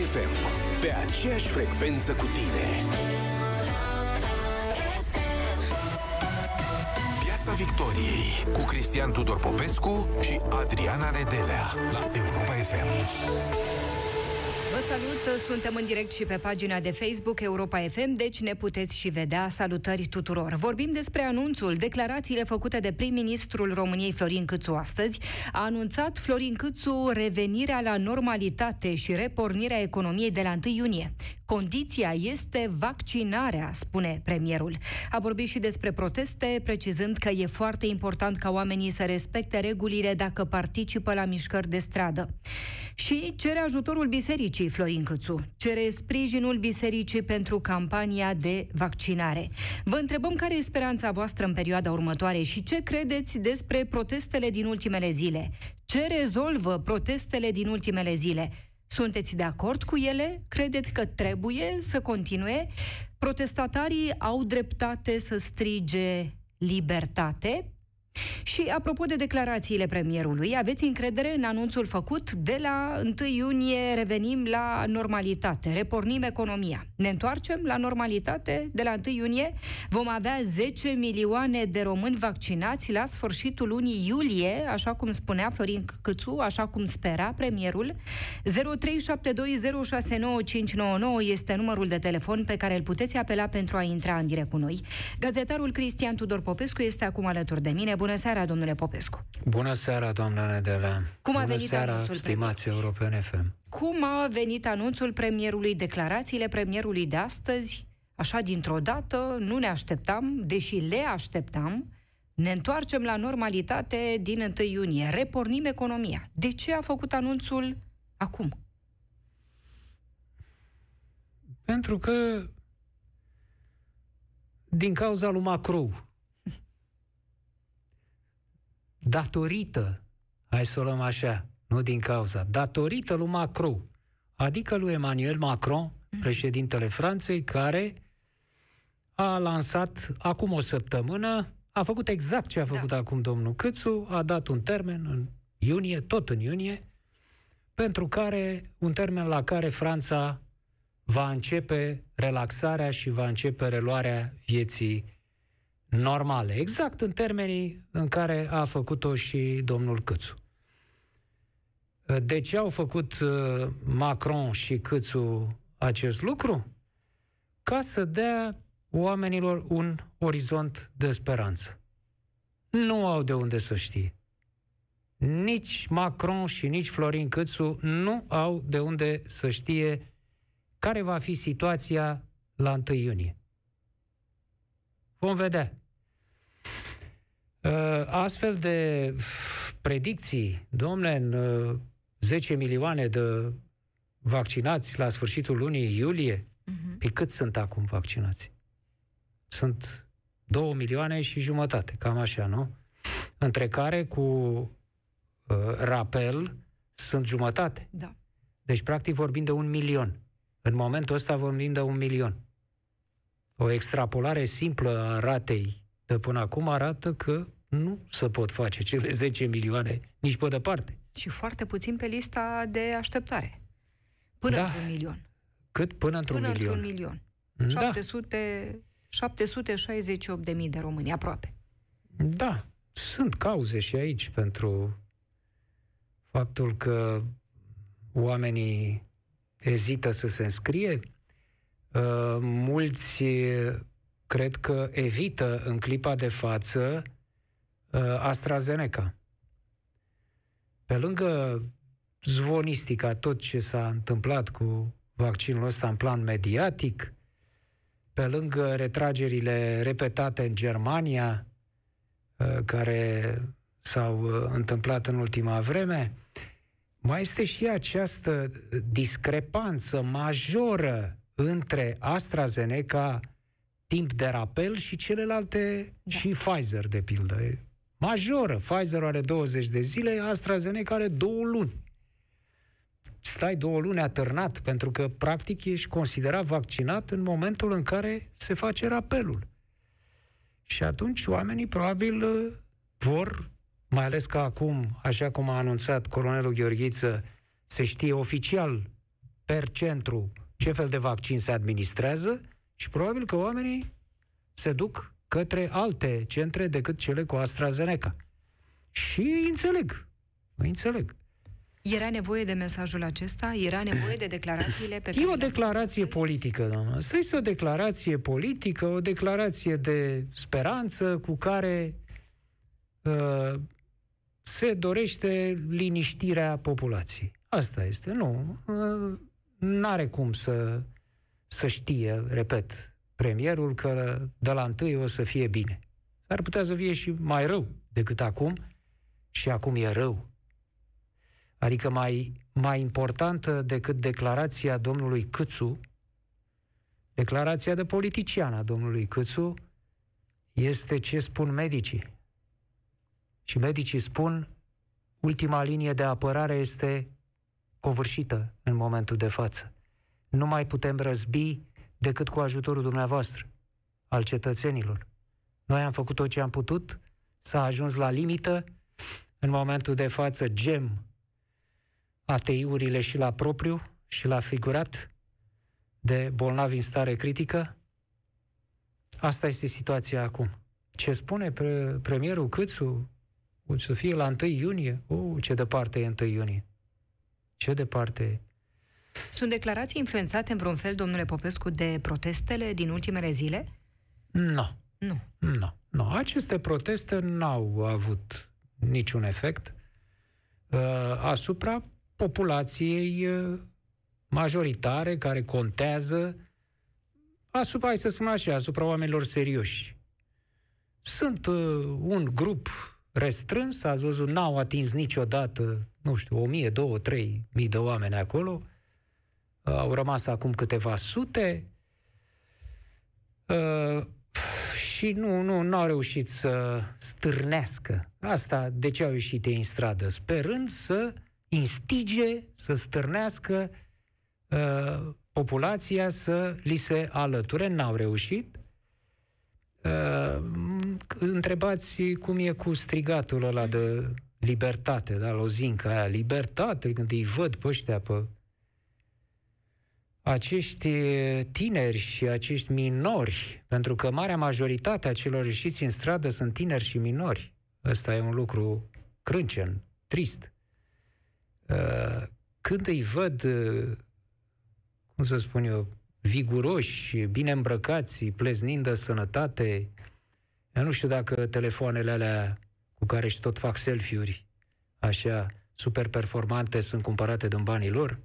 FM. Pe aceeași frecvență cu tine. Piața Victoriei cu Cristian Tudor Popescu și Adriana Nedelea la Europa FM. Vă salut, suntem în direct și pe pagina de Facebook Europa FM, deci ne puteți și vedea. Salutări tuturor! Vorbim despre anunțul, declarațiile făcute de prim-ministrul României Florin Câțu astăzi. A anunțat Florin Câțu revenirea la normalitate și repornirea economiei de la 1 iunie. Condiția este vaccinarea, spune premierul. A vorbit și despre proteste, precizând că e foarte important ca oamenii să respecte regulile dacă participă la mișcări de stradă. Și cere ajutorul bisericii, Florin Câțu. Cere sprijinul bisericii pentru campania de vaccinare. Vă întrebăm care e speranța voastră în perioada următoare și ce credeți despre protestele din ultimele zile. Ce rezolvă protestele din ultimele zile? Sunteți de acord cu ele? Credeți că trebuie să continue? Protestatarii au dreptate să strige libertate? Și apropo de declarațiile premierului, aveți încredere în anunțul făcut? De la 1 iunie revenim la normalitate, repornim economia. Ne întoarcem la normalitate de la 1 iunie? Vom avea 10 milioane de români vaccinați la sfârșitul lunii iulie, așa cum spunea Florin Câțu, așa cum spera premierul. 0372069599 este numărul de telefon pe care îl puteți apela pentru a intra în direct cu noi. Gazetarul Cristian Tudor Popescu este acum alături de mine. Bună seara, domnule Popescu! Bună seara, doamna Nedele! Cum Bună a venit seara, anunțul stimați European FM! Cum a venit anunțul premierului, declarațiile premierului de astăzi? Așa, dintr-o dată, nu ne așteptam, deși le așteptam, ne întoarcem la normalitate din 1 iunie, repornim economia. De ce a făcut anunțul acum? Pentru că din cauza lui Macron, datorită, hai să o luăm așa, nu din cauza, datorită lui Macron, adică lui Emmanuel Macron, președintele Franței, care a lansat acum o săptămână, a făcut exact ce a făcut da. acum domnul Câțu, a dat un termen în iunie, tot în iunie, pentru care, un termen la care Franța va începe relaxarea și va începe reluarea vieții normale, exact în termenii în care a făcut-o și domnul Câțu. De ce au făcut uh, Macron și Câțu acest lucru? Ca să dea oamenilor un orizont de speranță. Nu au de unde să știe. Nici Macron și nici Florin Câțu nu au de unde să știe care va fi situația la 1 iunie. Vom vedea. Uh, astfel de predicții, domne, în 10 uh, milioane de vaccinați la sfârșitul lunii iulie, uh-huh. pe cât sunt acum vaccinați? Sunt 2 milioane și jumătate, cam așa, nu? Între care cu uh, rapel sunt jumătate. Da. Deci, practic, vorbim de un milion. În momentul ăsta vorbim de un milion. O extrapolare simplă a ratei de până acum arată că nu se pot face cele 10 milioane nici pe departe. Și foarte puțin pe lista de așteptare. Până Da. într-un milion. Cât până într-un Până milion. într-un milion. Da. 700, 768 de mii de români, aproape. Da, sunt cauze și aici pentru faptul că oamenii ezită să se înscrie. Uh, mulți uh, cred că evită în clipa de față uh, AstraZeneca. Pe lângă zvonistica, tot ce s-a întâmplat cu vaccinul ăsta în plan mediatic, pe lângă retragerile repetate în Germania, uh, care s-au uh, întâmplat în ultima vreme, mai este și această discrepanță majoră între AstraZeneca, timp de rapel și celelalte, da. și Pfizer, de pildă. E Majoră. Pfizer are 20 de zile, AstraZeneca are două luni. Stai două luni atârnat, pentru că, practic, ești considerat vaccinat în momentul în care se face rapelul. Și atunci oamenii probabil uh, vor, mai ales că acum, așa cum a anunțat colonelul Gheorghiță, se știe oficial per centru ce fel de vaccin se administrează și probabil că oamenii se duc către alte centre decât cele cu AstraZeneca. Și îi înțeleg. Îi înțeleg. Era nevoie de mesajul acesta? Era nevoie de declarațiile pe care... E o declarație politică, doamnă. Asta este o declarație politică, o declarație de speranță cu care uh, se dorește liniștirea populației. Asta este. Nu. Uh, n-are cum să, să știe, repet, premierul că de la întâi o să fie bine. Ar putea să fie și mai rău decât acum și acum e rău. Adică mai, mai importantă decât declarația domnului Câțu, declarația de politician a domnului Câțu, este ce spun medicii. Și medicii spun, ultima linie de apărare este covârșită în momentul de față. Nu mai putem răzbi decât cu ajutorul dumneavoastră, al cetățenilor. Noi am făcut tot ce am putut, s-a ajuns la limită, în momentul de față gem ateiurile și la propriu și la figurat de bolnavi în stare critică. Asta este situația acum. Ce spune pre- premierul Câțu, o să fie la 1 iunie? O, oh, ce departe e 1 iunie. Ce departe e. Sunt declarații influențate în vreun fel, domnule Popescu, de protestele din ultimele zile? Nu. Nu. Nu. nu. Aceste proteste n-au avut niciun efect uh, asupra populației uh, majoritare care contează asupra, hai să spun așa, asupra oamenilor serioși. Sunt uh, un grup restrâns, ați văzut, n-au atins niciodată, nu știu, o mie, două, trei mii de oameni acolo, au rămas acum câteva sute uh, și nu, nu, nu au reușit să stârnească. Asta de ce au ieșit ei în stradă? Sperând să instige, să stârnească uh, populația să li se alăture. N-au reușit. Uh, întrebați cum e cu strigatul ăla de libertate, da, lozinca aia, libertate, când îi văd pe ăștia pe acești tineri și acești minori, pentru că marea majoritate a celor ieșiți în stradă sunt tineri și minori. Ăsta e un lucru crâncen, trist. Uh, când îi văd, uh, cum să spun eu, viguroși, bine îmbrăcați, pleznind de sănătate, eu nu știu dacă telefoanele alea cu care își tot fac selfie-uri, așa, super performante, sunt cumpărate din banii lor,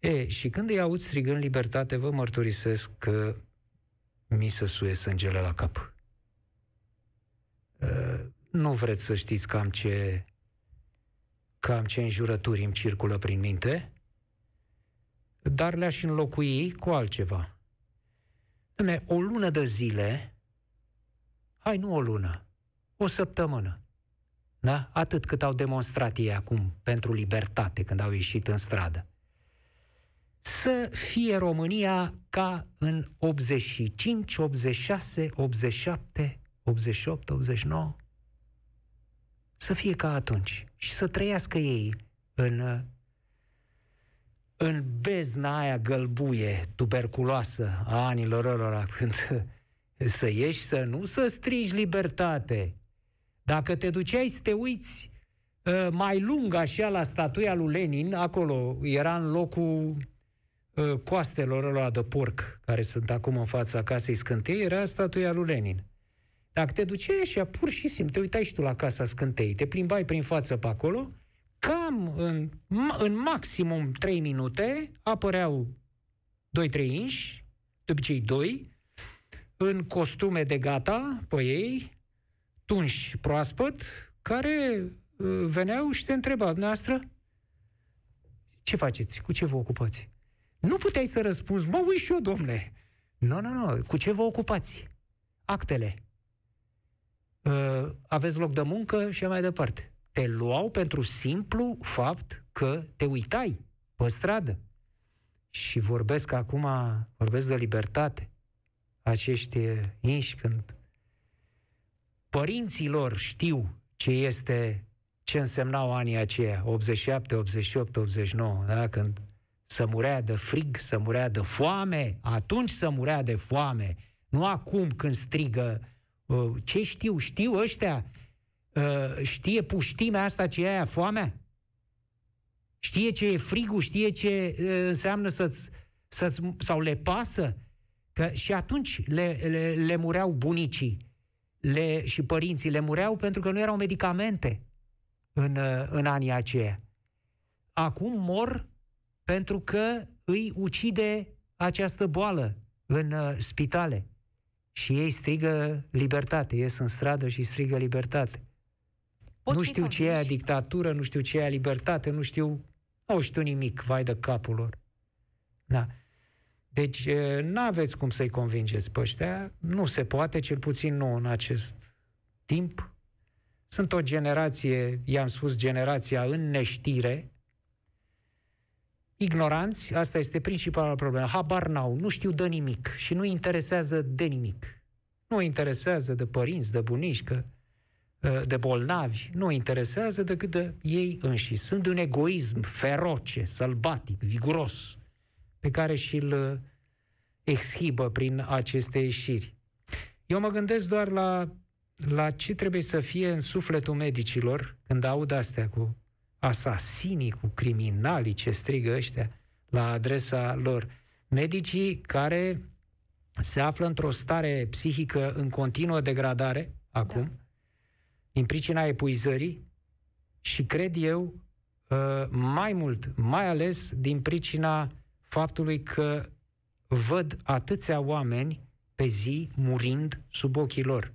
E, și când îi aud strigând libertate, vă mărturisesc că mi se suie sângele la cap. Uh, nu vreți să știți cam ce cam ce înjurături îmi circulă prin minte, dar le-aș înlocui cu altceva. Dă-me, o lună de zile, hai nu o lună, o săptămână, da? Atât cât au demonstrat ei acum pentru libertate când au ieșit în stradă să fie România ca în 85, 86, 87, 88, 89. Să fie ca atunci și să trăiască ei în, în bezna aia gălbuie, tuberculoasă a anilor ălora, când să ieși, să nu să strigi libertate. Dacă te duceai să te uiți uh, mai lung așa la statuia lui Lenin, acolo era în locul Uh, coastelor ăla de porc, care sunt acum în fața casei Scântei, era statuia lui Lenin. Dacă te duceai așa, pur și simplu, te uitai și tu la casa Scântei, te plimbai prin față pe acolo, cam în, în maximum 3 minute apăreau 2-3 inși, de obicei 2, în costume de gata pe ei, tunși proaspăt, care uh, veneau și te întrebau, dumneavoastră, ce faceți? Cu ce vă ocupați? Nu puteai să răspunzi, mă uit și eu, domne. Nu, nu, nu. Cu ce vă ocupați? Actele. Uh, aveți loc de muncă și mai departe. Te luau pentru simplu fapt că te uitai pe stradă. Și vorbesc acum, vorbesc de libertate. Acești inși când părinții lor știu ce este, ce însemnau anii aceia, 87, 88, 89, da? când să murea de frig, să murea de foame, atunci să murea de foame, nu acum când strigă. Uh, ce știu? Știu ăștia? Uh, știe puștimea asta ce e aia foamea? Știe ce e frigul? Știe ce uh, înseamnă să-ți, să sau le pasă? Că și atunci le, le, le mureau bunicii le, și părinții, le mureau pentru că nu erau medicamente în, în anii aceia. Acum mor pentru că îi ucide această boală în uh, spitale. Și ei strigă libertate, ies în stradă și strigă libertate. Pot nu știu ce e dictatură, nu știu ce e libertate, nu știu, nu știu nimic, vai de capul lor. Da. Deci uh, nu aveți cum să-i convingeți pe ăștia, nu se poate, cel puțin nu în acest timp. Sunt o generație, i-am spus, generația în neștire, ignoranți, asta este principala problemă, habar n-au, nu știu de nimic și nu interesează de nimic. Nu interesează de părinți, de bunici, că, ă, de bolnavi, nu interesează decât de ei înși. Sunt de un egoism feroce, sălbatic, viguros, pe care și-l ă, exhibă prin aceste ieșiri. Eu mă gândesc doar la, la ce trebuie să fie în sufletul medicilor când aud astea cu asasinii, cu criminalii ce strigă ăștia la adresa lor. Medicii care se află într-o stare psihică în continuă degradare acum, da. din pricina epuizării și cred eu uh, mai mult, mai ales din pricina faptului că văd atâția oameni pe zi murind sub ochii lor.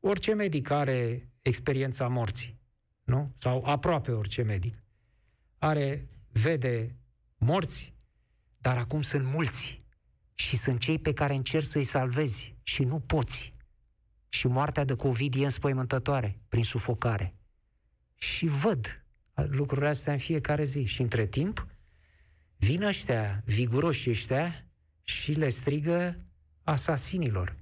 Orice medic are experiența morții nu? Sau aproape orice medic. Are, vede morți, dar acum sunt mulți. Și sunt cei pe care încerci să-i salvezi și nu poți. Și moartea de COVID e înspăimântătoare, prin sufocare. Și văd lucrurile astea în fiecare zi. Și între timp, vin ăștia, viguroși ăștia, și le strigă asasinilor.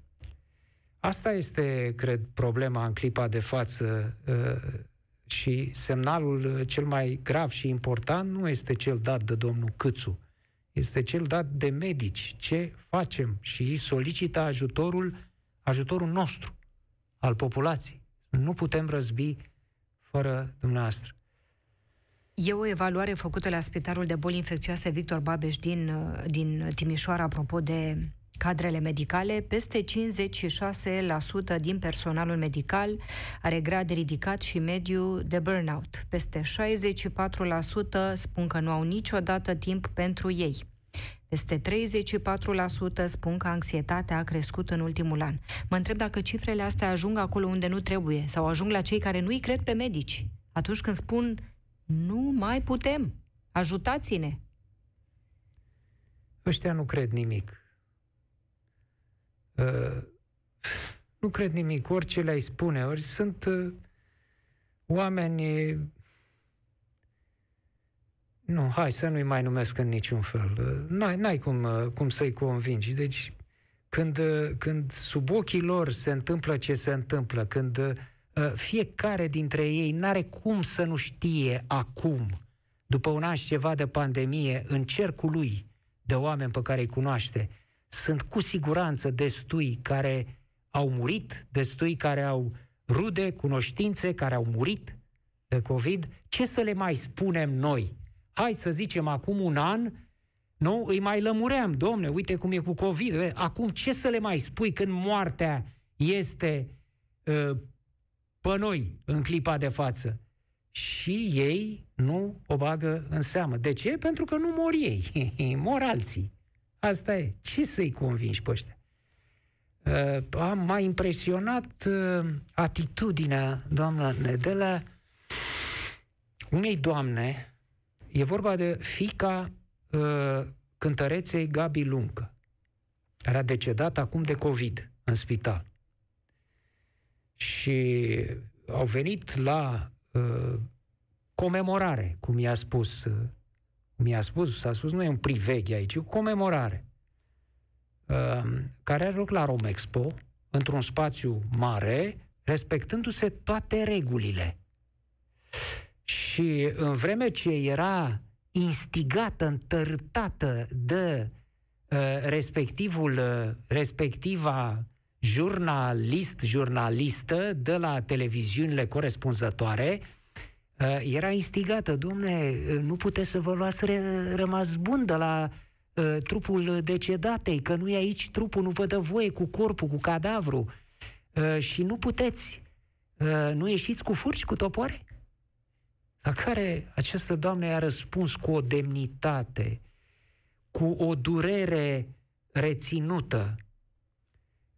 Asta este, cred, problema în clipa de față uh, și semnalul uh, cel mai grav și important nu este cel dat de domnul Câțu, este cel dat de medici. Ce facem? Și ei solicită ajutorul, ajutorul nostru, al populației. Nu putem răzbi fără dumneavoastră. E o evaluare făcută la Spitalul de Boli Infecțioase Victor Babeș din, uh, din Timișoara, apropo de cadrele medicale, peste 56% din personalul medical are grad ridicat și mediu de burnout. Peste 64% spun că nu au niciodată timp pentru ei. Peste 34% spun că anxietatea a crescut în ultimul an. Mă întreb dacă cifrele astea ajung acolo unde nu trebuie sau ajung la cei care nu-i cred pe medici. Atunci când spun nu mai putem, ajutați-ne. Ăștia nu cred nimic. Uh, nu cred nimic, orice le-ai spune, ori sunt uh, oameni nu, hai să nu-i mai numesc în niciun fel. Uh, n-ai, n-ai cum, cum să-i convingi. Deci, când, când sub ochii lor se întâmplă ce se întâmplă, când uh, fiecare dintre ei n-are cum să nu știe acum, după un an și ceva de pandemie, în cercul lui de oameni pe care îi cunoaște, sunt cu siguranță destui care au murit, destui care au rude, cunoștințe, care au murit de COVID. Ce să le mai spunem noi? Hai să zicem acum un an, nu? Îi mai lămuream, domne, uite cum e cu COVID. Acum ce să le mai spui când moartea este uh, pe noi în clipa de față? Și ei nu o bagă în seamă. De ce? Pentru că nu mor ei, mor alții. Asta e. Ce să-i convingi pe ăștia? Uh, am mai impresionat uh, atitudinea, doamna Nedela, unei doamne, e vorba de fica uh, cântăreței Gabi Luncă, care a decedat acum de COVID în spital. Și au venit la uh, comemorare, cum i-a spus uh, mi-a spus, s-a spus, nu e un priveghe aici, e o comemorare, uh, care are loc la Romexpo, într-un spațiu mare, respectându-se toate regulile. Și în vreme ce era instigată, întărâtată de uh, respectivul, uh, respectiva jurnalist, jurnalistă de la televiziunile corespunzătoare, uh, era instigată, domne, nu puteți să vă luați re- rămas bun de la uh, trupul decedatei, că nu e aici trupul, nu vă dă voie cu corpul, cu cadavru uh, și nu puteți, uh, nu ieșiți cu furci, cu topoare? La care această doamnă i-a răspuns cu o demnitate, cu o durere reținută,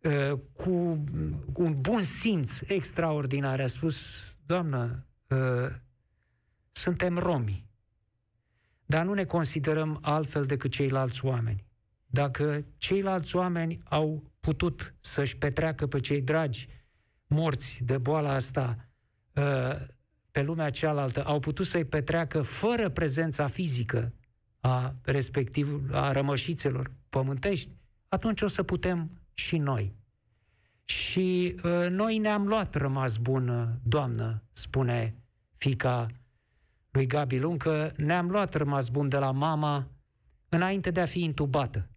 uh, cu un bun simț extraordinar. A spus, doamnă, uh, suntem romi, dar nu ne considerăm altfel decât ceilalți oameni. Dacă ceilalți oameni au putut să-și petreacă pe cei dragi morți de boala asta uh, pe lumea cealaltă au putut să-i petreacă fără prezența fizică a respectiv a rămășițelor pământești, atunci o să putem și noi. Și uh, noi ne-am luat rămas bun, doamnă, spune fica lui Gabi Luncă, ne-am luat rămas bun de la mama înainte de a fi intubată.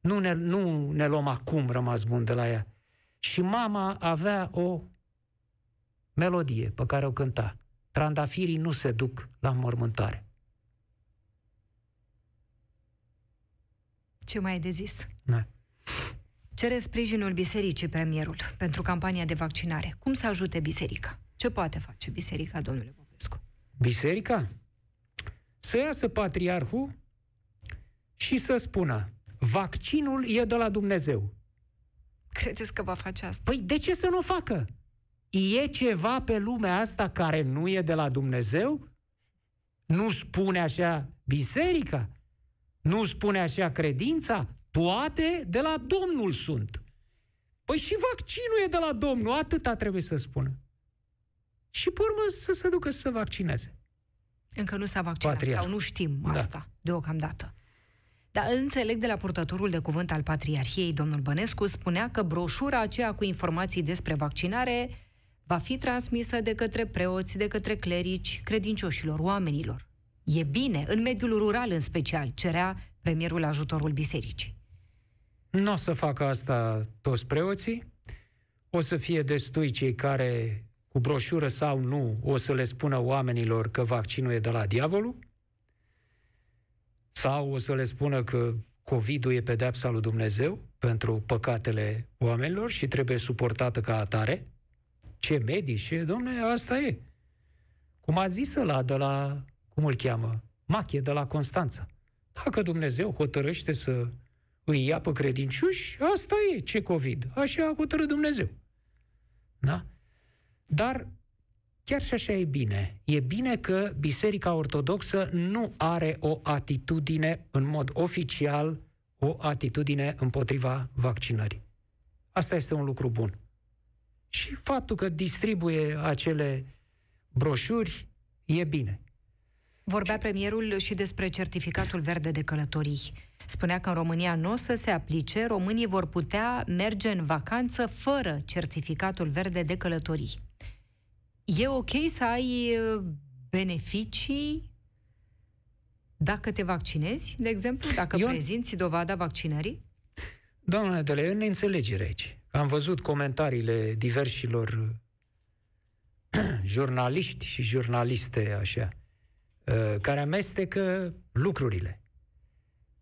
Nu ne, nu ne luăm acum rămas bun de la ea. Și mama avea o melodie pe care o cânta. Trandafirii nu se duc la mormântare. Ce mai ai de zis? Ne. Cere sprijinul bisericii premierul pentru campania de vaccinare. Cum să ajute biserica? Ce poate face biserica, domnule Popescu? Biserica? Să iasă patriarhul și să spună vaccinul e de la Dumnezeu. Credeți că va face asta? Păi de ce să nu o facă? E ceva pe lumea asta care nu e de la Dumnezeu? Nu spune așa biserica? Nu spune așa credința? Toate de la Domnul sunt. Păi și vaccinul e de la Domnul, atâta trebuie să spună. Și pe urmă să se ducă să se vaccineze. Încă nu s-a vaccinat Patriar. sau nu știm da. asta deocamdată. Dar înțeleg de la purtătorul de cuvânt al Patriarhiei, domnul Bănescu, spunea că broșura aceea cu informații despre vaccinare va fi transmisă de către preoți, de către clerici, credincioșilor, oamenilor. E bine, în mediul rural în special, cerea premierul ajutorul bisericii. Nu o să facă asta toți preoții, o să fie destui cei care, cu broșură sau nu, o să le spună oamenilor că vaccinul e de la diavolul, sau o să le spună că COVID-ul e pedeapsa lui Dumnezeu pentru păcatele oamenilor și trebuie suportată ca atare, ce medici, ce, domne, asta e. Cum a zis ăla de la, cum îl cheamă, Machie de la Constanța. Dacă Dumnezeu hotărăște să îi ia pe credincioși, asta e, ce COVID. Așa a hotărât Dumnezeu. Da? Dar chiar și așa e bine. E bine că Biserica Ortodoxă nu are o atitudine în mod oficial, o atitudine împotriva vaccinării. Asta este un lucru bun și faptul că distribuie acele broșuri e bine. Vorbea premierul și despre certificatul verde de călătorii. Spunea că în România nu o să se aplice, românii vor putea merge în vacanță fără certificatul verde de călătorii. E ok să ai uh, beneficii dacă te vaccinezi, de exemplu, dacă Eu... prezinți dovada vaccinării? Doamna Nedele, e neînțelegere aici. Am văzut comentariile diversilor jurnaliști și jurnaliste, așa, uh, care amestecă lucrurile.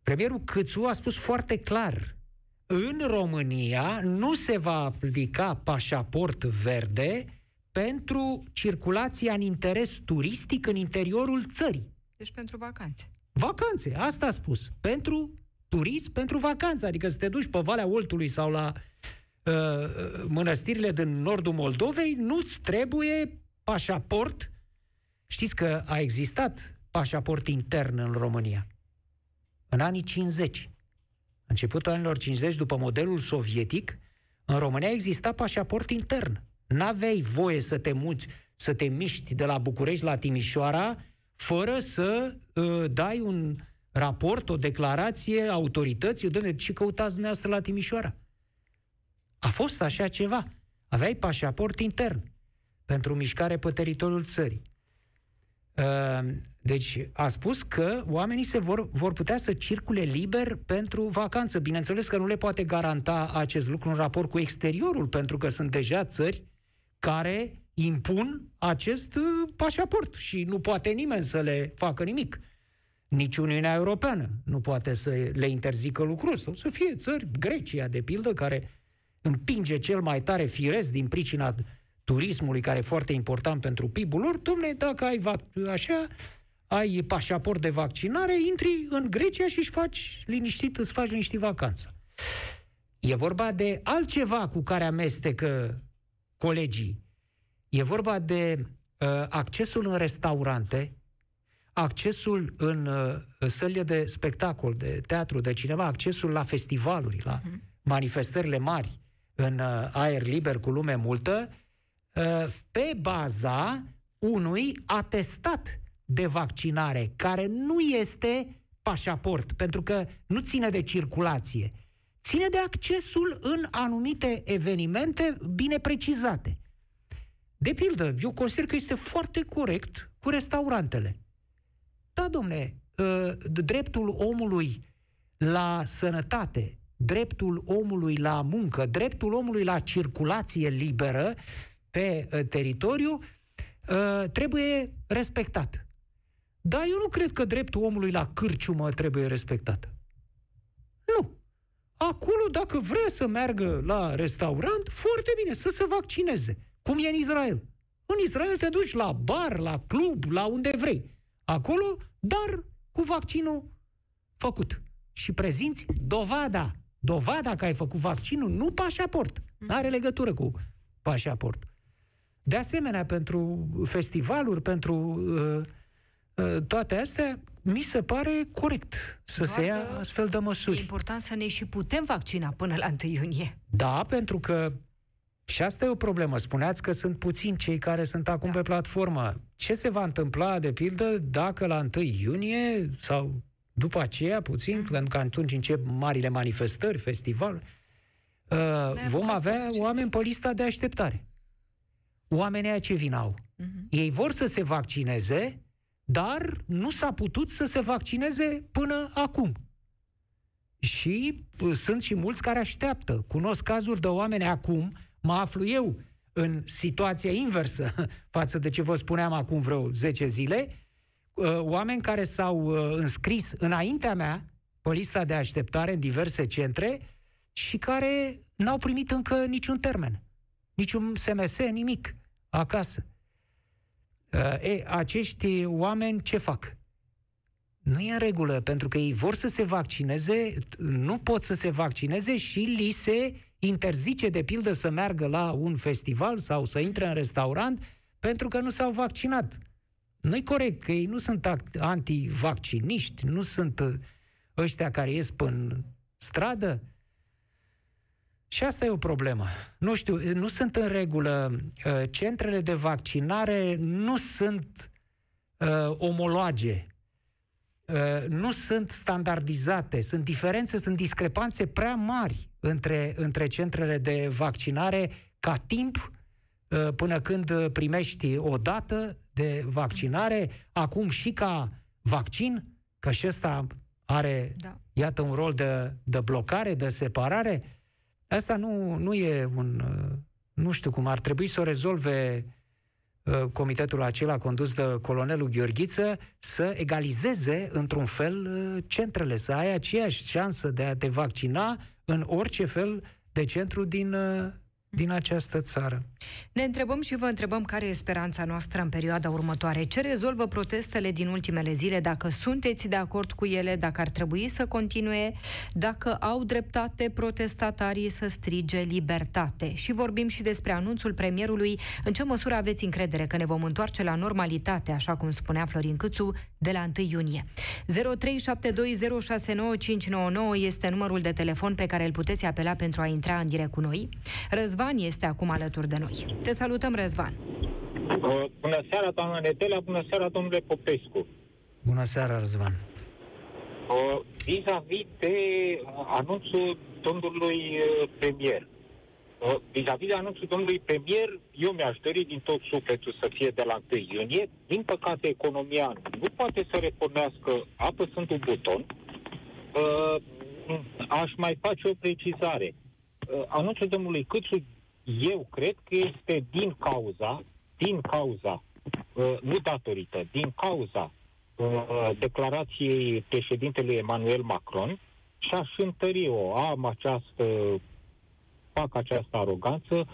Premierul Câțu a spus foarte clar, în România nu se va aplica pașaport verde pentru circulația în interes turistic în interiorul țării. Deci pentru vacanțe. Vacanțe, asta a spus. Pentru turism, pentru vacanță. Adică să te duci pe Valea Oltului sau la Uh, mănăstirile din nordul Moldovei, nu-ți trebuie pașaport. Știți că a existat pașaport intern în România. În anii 50. Începutul anilor 50, după modelul sovietic, în România exista pașaport intern. N-aveai voie să te muți, să te miști de la București la Timișoara fără să uh, dai un raport, o declarație autorității, domnule, ce căutați dumneavoastră la Timișoara? A fost așa ceva. Aveai pașaport intern pentru mișcare pe teritoriul țării. Uh, deci a spus că oamenii se vor, vor putea să circule liber pentru vacanță. Bineînțeles că nu le poate garanta acest lucru în raport cu exteriorul, pentru că sunt deja țări care impun acest uh, pașaport și nu poate nimeni să le facă nimic. Nici Uniunea Europeană nu poate să le interzică lucrul sau să fie țări, Grecia, de pildă, care împinge cel mai tare firesc din pricina turismului, care e foarte important pentru PIB-ul lor, domne, dacă ai vac- așa, ai pașaport de vaccinare, intri în Grecia și își faci liniștit, îți faci liniștit vacanța. E vorba de altceva cu care amestecă colegii. E vorba de uh, accesul în restaurante, accesul în uh, sălile de spectacol, de teatru, de cinema, accesul la festivaluri, la uh-huh. manifestările mari în uh, aer liber cu lume multă, uh, pe baza unui atestat de vaccinare, care nu este pașaport, pentru că nu ține de circulație, ține de accesul în anumite evenimente bine precizate. De pildă, eu consider că este foarte corect cu restaurantele. Da, domne, ă, dreptul omului la sănătate, dreptul omului la muncă, dreptul omului la circulație liberă pe ă, teritoriu ă, trebuie respectat. Dar eu nu cred că dreptul omului la cârciumă trebuie respectat. Nu. Acolo, dacă vrea să meargă la restaurant, foarte bine, să se vaccineze. Cum e în Israel. În Israel te duci la bar, la club, la unde vrei. Acolo, dar cu vaccinul făcut. Și prezinți dovada. Dovada că ai făcut vaccinul, nu pașaport. Nu are legătură cu pașaport. De asemenea, pentru festivaluri, pentru uh, uh, toate astea, mi se pare corect să Doar se ia astfel de măsuri. E important să ne și putem vaccina până la 1 iunie. Da, pentru că și asta e o problemă. Spuneați că sunt puțini cei care sunt acum da. pe platformă. Ce se va întâmpla, de pildă, dacă la 1 iunie sau după aceea, puțin, mm. pentru că atunci încep marile manifestări, festival, uh, da, vom avea oameni pe lista de așteptare. Oamenii aia ce vin au? Mm-hmm. Ei vor să se vaccineze, dar nu s-a putut să se vaccineze până acum. Și uh, sunt și mulți care așteaptă. Cunosc cazuri de oameni acum mă aflu eu în situația inversă față de ce vă spuneam acum vreo 10 zile, uh, oameni care s-au uh, înscris înaintea mea pe lista de așteptare în diverse centre și care n-au primit încă niciun termen, niciun SMS, nimic acasă. Uh, e, acești oameni ce fac? Nu e în regulă, pentru că ei vor să se vaccineze, nu pot să se vaccineze și li se interzice de pildă să meargă la un festival sau să intre în restaurant pentru că nu s-au vaccinat. Nu-i corect că ei nu sunt antivacciniști, nu sunt uh, ăștia care ies în stradă. Și asta e o problemă. Nu știu, nu sunt în regulă. Uh, centrele de vaccinare nu sunt uh, omologe Uh, nu sunt standardizate, sunt diferențe, sunt discrepanțe prea mari între, între centrele de vaccinare ca timp uh, până când primești o dată de vaccinare, acum și ca vaccin, că și ăsta are, da. iată, un rol de, de blocare, de separare. Asta nu, nu e un... Uh, nu știu cum ar trebui să o rezolve Uh, comitetul acela condus de colonelul Gheorghiță să egalizeze într-un fel uh, centrele, să ai aceeași șansă de a te vaccina în orice fel de centru din, uh, din această țară. Ne întrebăm și vă întrebăm care e speranța noastră în perioada următoare. Ce rezolvă protestele din ultimele zile? Dacă sunteți de acord cu ele, dacă ar trebui să continue, dacă au dreptate protestatarii să strige libertate. Și vorbim și despre anunțul premierului. În ce măsură aveți încredere că ne vom întoarce la normalitate, așa cum spunea Florin Câțu, de la 1 iunie? 0372069599 este numărul de telefon pe care îl puteți apela pentru a intra în direct cu noi. Răzvan este acum alături de noi. Te salutăm, Răzvan. Bună seara, doamna Nedelea, bună seara, domnule Popescu. Bună seara, Răzvan. Vis-a-vis de anunțul domnului premier. Uh, vis-a-vis de anunțul domnului premier, eu mi-aș dori din tot sufletul să fie de la 1 iunie. Din păcate, economia nu poate să repornească apăsând un buton. Uh, aș mai face o precizare. Uh, anunțul domnului Câțu, eu cred că este din cauza, din cauza, uh, nu datorită, din cauza uh, declarației președintelui Emmanuel Macron și aș întări-o. Am această fac această aroganță.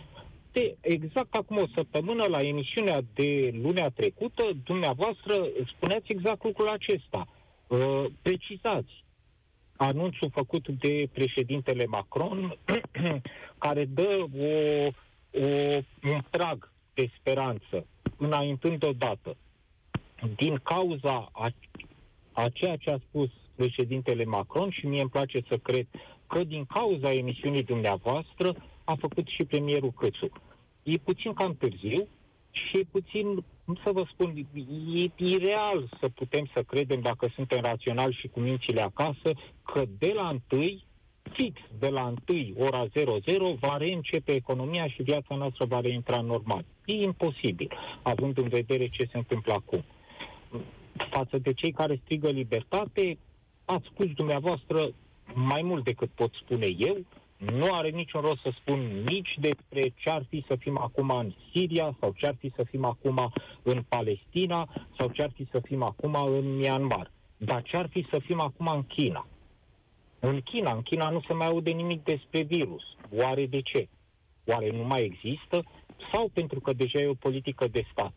De exact acum o săptămână, la emisiunea de lunea trecută, dumneavoastră spuneați exact lucrul acesta. Uh, precizați anunțul făcut de președintele Macron, care dă o, o, un prag de speranță, înaintând odată. Din cauza a, a ceea ce a spus președintele Macron și mie îmi place să cred că din cauza emisiunii dumneavoastră a făcut și premierul Cățu. E puțin cam târziu și e puțin, cum să vă spun, e ireal să putem să credem, dacă suntem raționali și cu mințile acasă, că de la întâi, fix de la întâi, ora 00, va reîncepe economia și viața noastră va reintra normal. E imposibil, având în vedere ce se întâmplă acum. Față de cei care strigă libertate, ați spus dumneavoastră mai mult decât pot spune eu, nu are niciun rost să spun nici despre ce ar fi să fim acum în Siria sau ce ar fi să fim acum în Palestina sau ce ar fi să fim acum în Myanmar. Dar ce ar fi să fim acum în China? În China, în China nu se mai aude nimic despre virus. Oare de ce? Oare nu mai există? Sau pentru că deja e o politică de stat?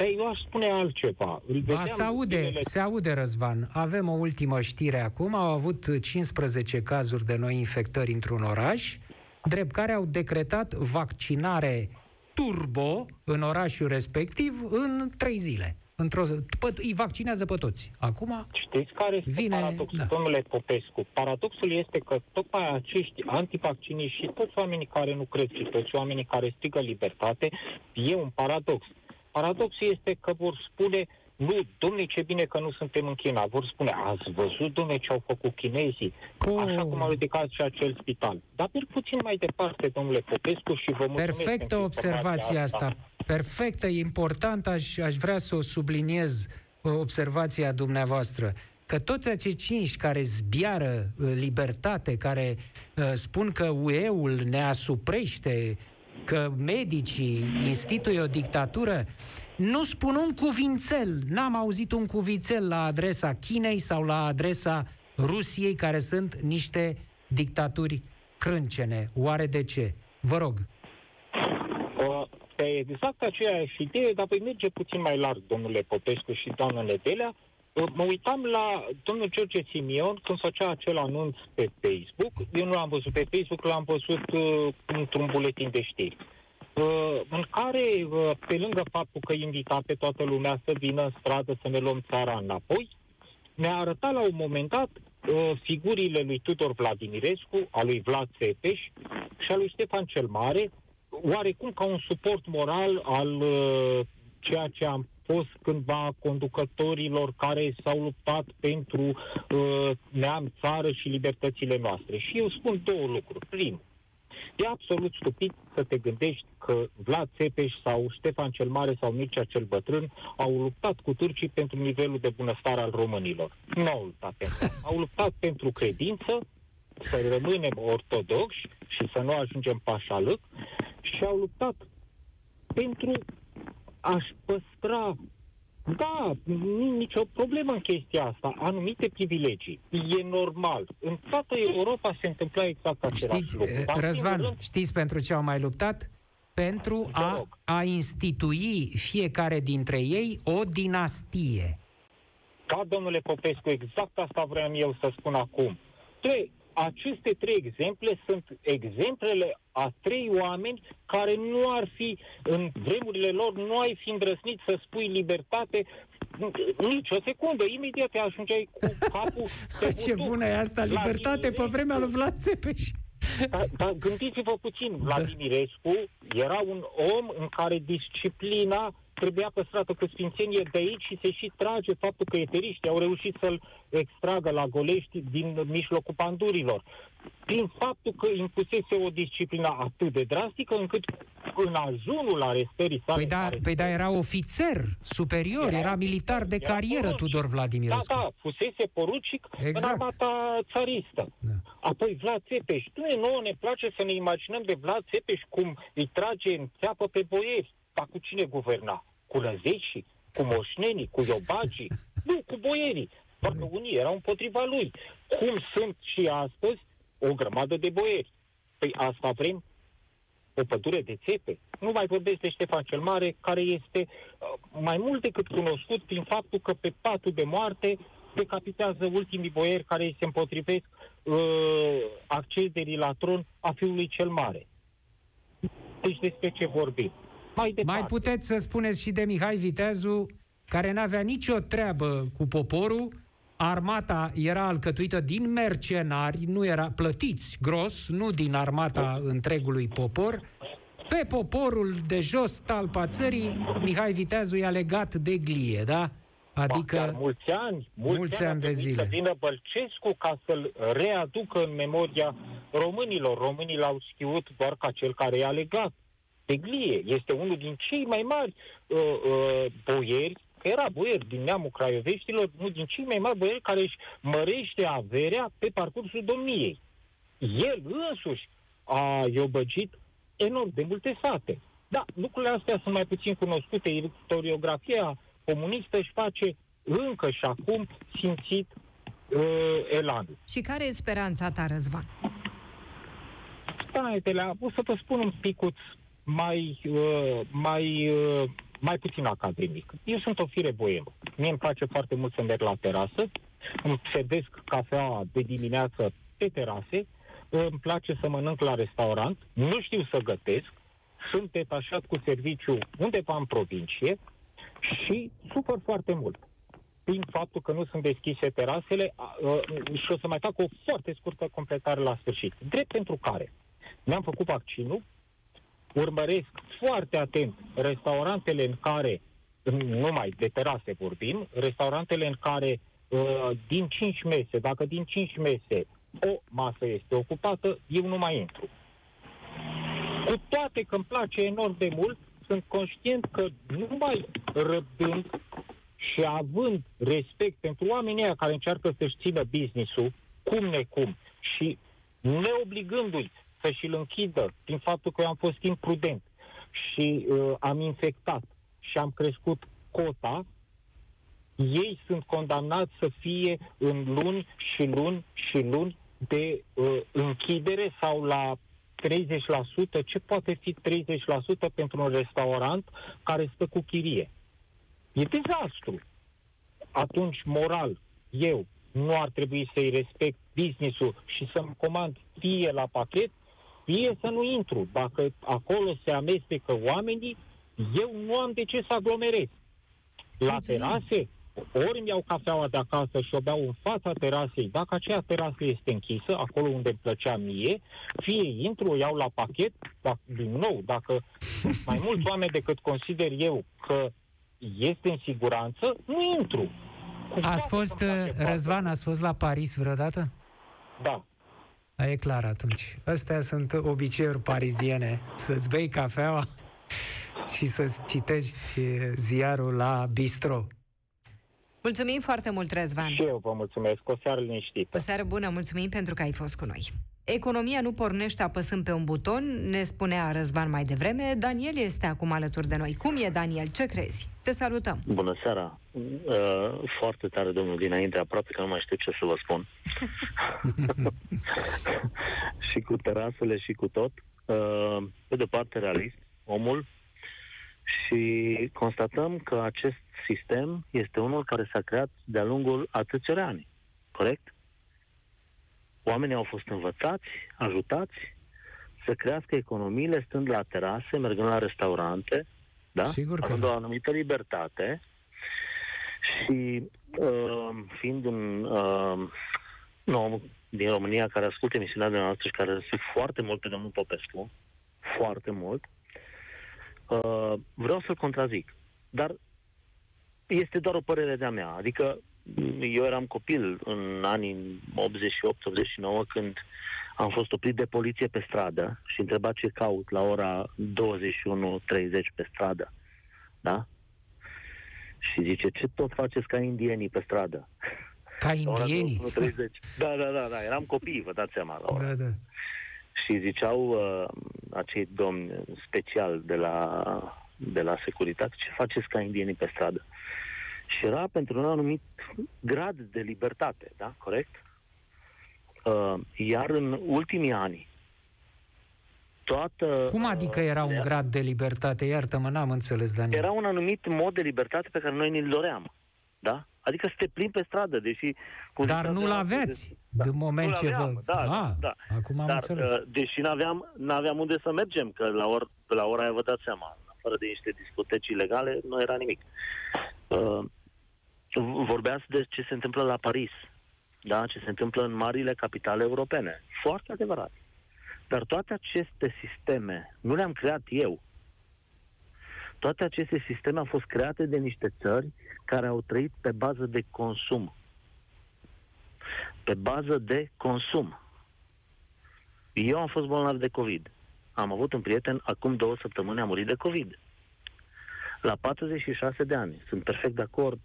Uh, Păi eu aș spune altceva. Îl ba, se aude, ultimele... se aude, Răzvan. Avem o ultimă știre acum. Au avut 15 cazuri de noi infectări într-un oraș, drept care au decretat vaccinare turbo în orașul respectiv în 3 zile. Într-o, pă, îi vaccinează pe toți. Acum Știți care este vine, paradoxul, da. domnule Popescu? Paradoxul este că tocmai acești antivacciniști și toți oamenii care nu cred și toți oamenii care strigă libertate, e un paradox. Paradoxul este că vor spune, nu, domne, ce bine că nu suntem în China. Vor spune, ați văzut, domne, ce au făcut chinezii? Oh. Așa cum au ridicat și acel spital. Dar per puțin mai departe, domnule Popescu, și vă mulțumesc Perfectă observația asta. asta. Perfectă, important, aș, aș vrea să o subliniez uh, observația dumneavoastră că toți acei cinci care zbiară uh, libertate, care uh, spun că UE-ul ne asuprește că medicii instituie o dictatură, nu spun un cuvințel, n-am auzit un cuvințel la adresa Chinei sau la adresa Rusiei, care sunt niște dictaturi crâncene. Oare de ce? Vă rog. Pe exact aceeași idee, dar voi merge puțin mai larg, domnule Popescu și doamna Nedelea, Mă uitam la domnul George Simion când făcea acel anunț pe Facebook. Eu nu l-am văzut pe Facebook, l-am văzut uh, într-un buletin de știri. Uh, în care, uh, pe lângă faptul că invita pe toată lumea să vină în stradă să ne luăm țara înapoi, ne-a arătat la un moment dat uh, figurile lui Tudor Vladimirescu, a lui Vlad Țepeș și a lui Ștefan cel Mare, oarecum ca un suport moral al uh, ceea ce am fost cândva conducătorilor care s-au luptat pentru uh, neam, țară și libertățile noastre. Și eu spun două lucruri. Primul, e absolut stupid să te gândești că Vlad Țepeș sau Ștefan cel Mare sau Mircea cel Bătrân au luptat cu turcii pentru nivelul de bunăstare al românilor. Nu au luptat pentru Au luptat pentru credință, să rămânem ortodoxi și să nu ajungem pașalâc și au luptat pentru aș păstra da, nu nicio problemă în chestia asta. Anumite privilegii. E normal. În toată Europa se întâmpla exact același știți, lucru. Dar Răzvan, rând, știți pentru ce au mai luptat? Pentru a, a institui fiecare dintre ei o dinastie. Da, domnule Popescu, exact asta vreau eu să spun acum. Tre- aceste trei exemple sunt exemplele a trei oameni care nu ar fi, în vremurile lor, nu ai fi îndrăsnit să spui libertate nici o secundă, imediat te ajungeai cu capul pe Ce bună e asta, libertate pe vremea lui Vlad Țepeș. Dar da, gândiți-vă puțin, Vladimirescu era un om în care disciplina trebuia păstrată cu sfințenie de aici și se și trage faptul că eteriștii au reușit să-l extragă la golești din mijlocul pandurilor. Prin faptul că impusese o disciplină atât de drastică încât în ajunul arestării sale... Păi da, păi da era ofițer superior, era, era militar de era carieră porucic. Tudor Vladimirescu. Da, da, fusese porucic exact. în armata țaristă. Da. Apoi Vlad Țepeș. Nu, nouă ne place să ne imaginăm de Vlad Țepeș cum îi trage în țeapă pe boieri. Dar cu cine guverna? Cu lăzeșii? Cu moșnenii? Cu iobagii? Nu, cu boierii. Doar că unii erau împotriva lui. Cum sunt și astăzi o grămadă de boieri. Păi asta vrem? O pădure de țepe? Nu mai vorbesc de Ștefan cel Mare, care este uh, mai mult decât cunoscut prin faptul că pe patul de moarte decapitează ultimii boieri care îi se împotrivesc uh, accederii la tron a fiului cel mare. Deci despre ce vorbim? Mai, mai puteți să spuneți și de Mihai Viteazu, care n-avea nicio treabă cu poporul, armata era alcătuită din mercenari, nu era plătiți gros, nu din armata întregului popor. Pe poporul de jos, talpa țării, Mihai Viteazu i-a legat de glie, da? Adică Chiar mulți ani, mulți, mulți ani, ani de zile. Să vină Bălcescu ca să-l readucă în memoria românilor. Românii l-au știut doar ca cel care i-a legat. Teglie este unul din cei mai mari uh, uh, boieri, că era boier din neamul craioveștilor, unul din cei mai mari boieri care își mărește averea pe parcursul domniei. El însuși a iobăgit enorm de multe sate. Da, lucrurile astea sunt mai puțin cunoscute. Istoriografia comunistă își face încă și acum simțit uh, elanul. Și care e speranța ta, Răzvan? Speranțele, o să vă spun un picuț mai, uh, mai, uh, mai puțin academic. Eu sunt o fire boemă. Mie îmi place foarte mult să merg la terasă, îmi sedesc cafea de dimineață pe terase, îmi place să mănânc la restaurant, nu știu să gătesc, sunt detașat cu serviciu undeva în provincie și sufăr foarte mult prin faptul că nu sunt deschise terasele și o să mai fac o foarte scurtă completare la sfârșit. Drept pentru care mi-am făcut vaccinul, urmăresc foarte atent restaurantele în care, numai de terase vorbim, restaurantele în care uh, din 5 mese, dacă din 5 mese o masă este ocupată, eu nu mai intru. Cu toate că îmi place enorm de mult, sunt conștient că numai răbdând și având respect pentru oamenii aia care încearcă să-și țină business-ul, cum necum, și neobligându-i să și-l închidă din faptul că eu am fost imprudent și uh, am infectat și am crescut cota, ei sunt condamnați să fie în luni și luni și luni de uh, închidere sau la 30%. Ce poate fi 30% pentru un restaurant care stă cu chirie? E dezastru. Atunci, moral, eu nu ar trebui să-i respect business-ul și să-mi comand fie la pachet, fie să nu intru. Dacă acolo se amestecă oamenii, eu nu am de ce să aglomerez. La Mulțumim. terase, ori îmi iau cafeaua de acasă și o beau în fața terasei, dacă aceea terasă este închisă, acolo unde îmi plăcea mie, fie intru, o iau la pachet, dar, din nou, dacă mai mulți oameni decât consider eu că este în siguranță, nu intru. ați fost, Răzvan, ați fost la Paris vreodată? Da. A, e clar atunci. Astea sunt obiceiuri pariziene. Să-ți bei cafeaua și să citești ziarul la bistro. Mulțumim foarte mult, Răzvan. Și eu vă mulțumesc. O seară liniștită. O seară bună. Mulțumim pentru că ai fost cu noi. Economia nu pornește apăsând pe un buton, ne spunea Răzvan mai devreme. Daniel este acum alături de noi. Cum e, Daniel? Ce crezi? Te salutăm. Bună seara. Uh, foarte tare, domnul, dinainte, aproape că nu mai știu ce să vă spun. și cu terasele și cu tot. Uh, pe de parte, realist, omul, și constatăm că acest sistem este unul care s-a creat de-a lungul atâților ani. Corect? Oamenii au fost învățați, ajutați să crească economiile stând la terase, mergând la restaurante, da? Sigur că Având o anumită libertate și uh, fiind un uh, om din România care ascultă emisiunea de noastră și care respect foarte mult pe domnul Popescu, foarte mult, uh, vreau să-l contrazic. dar este doar o părere de-a mea. Adică eu eram copil în anii 88-89 când am fost oprit de poliție pe stradă și întreba ce caut la ora 21.30 pe stradă. Da? Și zice, ce tot faceți ca indienii pe stradă? Ca indienii? Da, da, da, da, eram copii, vă dați seama. La ora. Da, da. Și ziceau uh, acei domni special de la, de la securitate, ce faceți ca indienii pe stradă? Și era pentru un anumit grad de libertate, da? Corect? Uh, iar în ultimii ani, toată... Cum adică era un grad de libertate? Iartă-mă, n-am înțeles, Daniel. Era un anumit mod de libertate pe care noi ne-l doream. Da? Adică să te plimbi pe stradă, deși... Dar nu-l aveați, de, da, de moment ce vă... Da, ah, da. Acum am Dar, înțeles. Uh, deși n-aveam, n-aveam unde să mergem, că la, or, la ora aia vă dați seama, fără de niște discoteci ilegale, nu era nimic. Uh, vorbeați de ce se întâmplă la Paris, da? ce se întâmplă în marile capitale europene. Foarte adevărat. Dar toate aceste sisteme nu le-am creat eu. Toate aceste sisteme au fost create de niște țări care au trăit pe bază de consum. Pe bază de consum. Eu am fost bolnav de COVID. Am avut un prieten, acum două săptămâni a murit de COVID. La 46 de ani. Sunt perfect de acord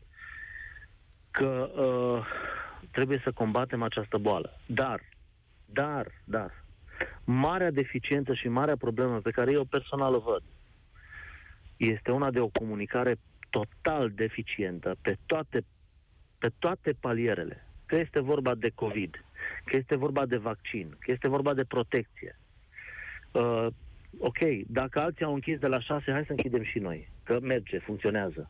că uh, trebuie să combatem această boală. Dar, dar, dar, marea deficiență și marea problemă pe care eu personal o văd este una de o comunicare total deficientă pe toate, pe toate palierele. Că este vorba de COVID, că este vorba de vaccin, că este vorba de protecție. Uh, ok, dacă alții au închis de la șase, hai să închidem și noi. Că merge, funcționează.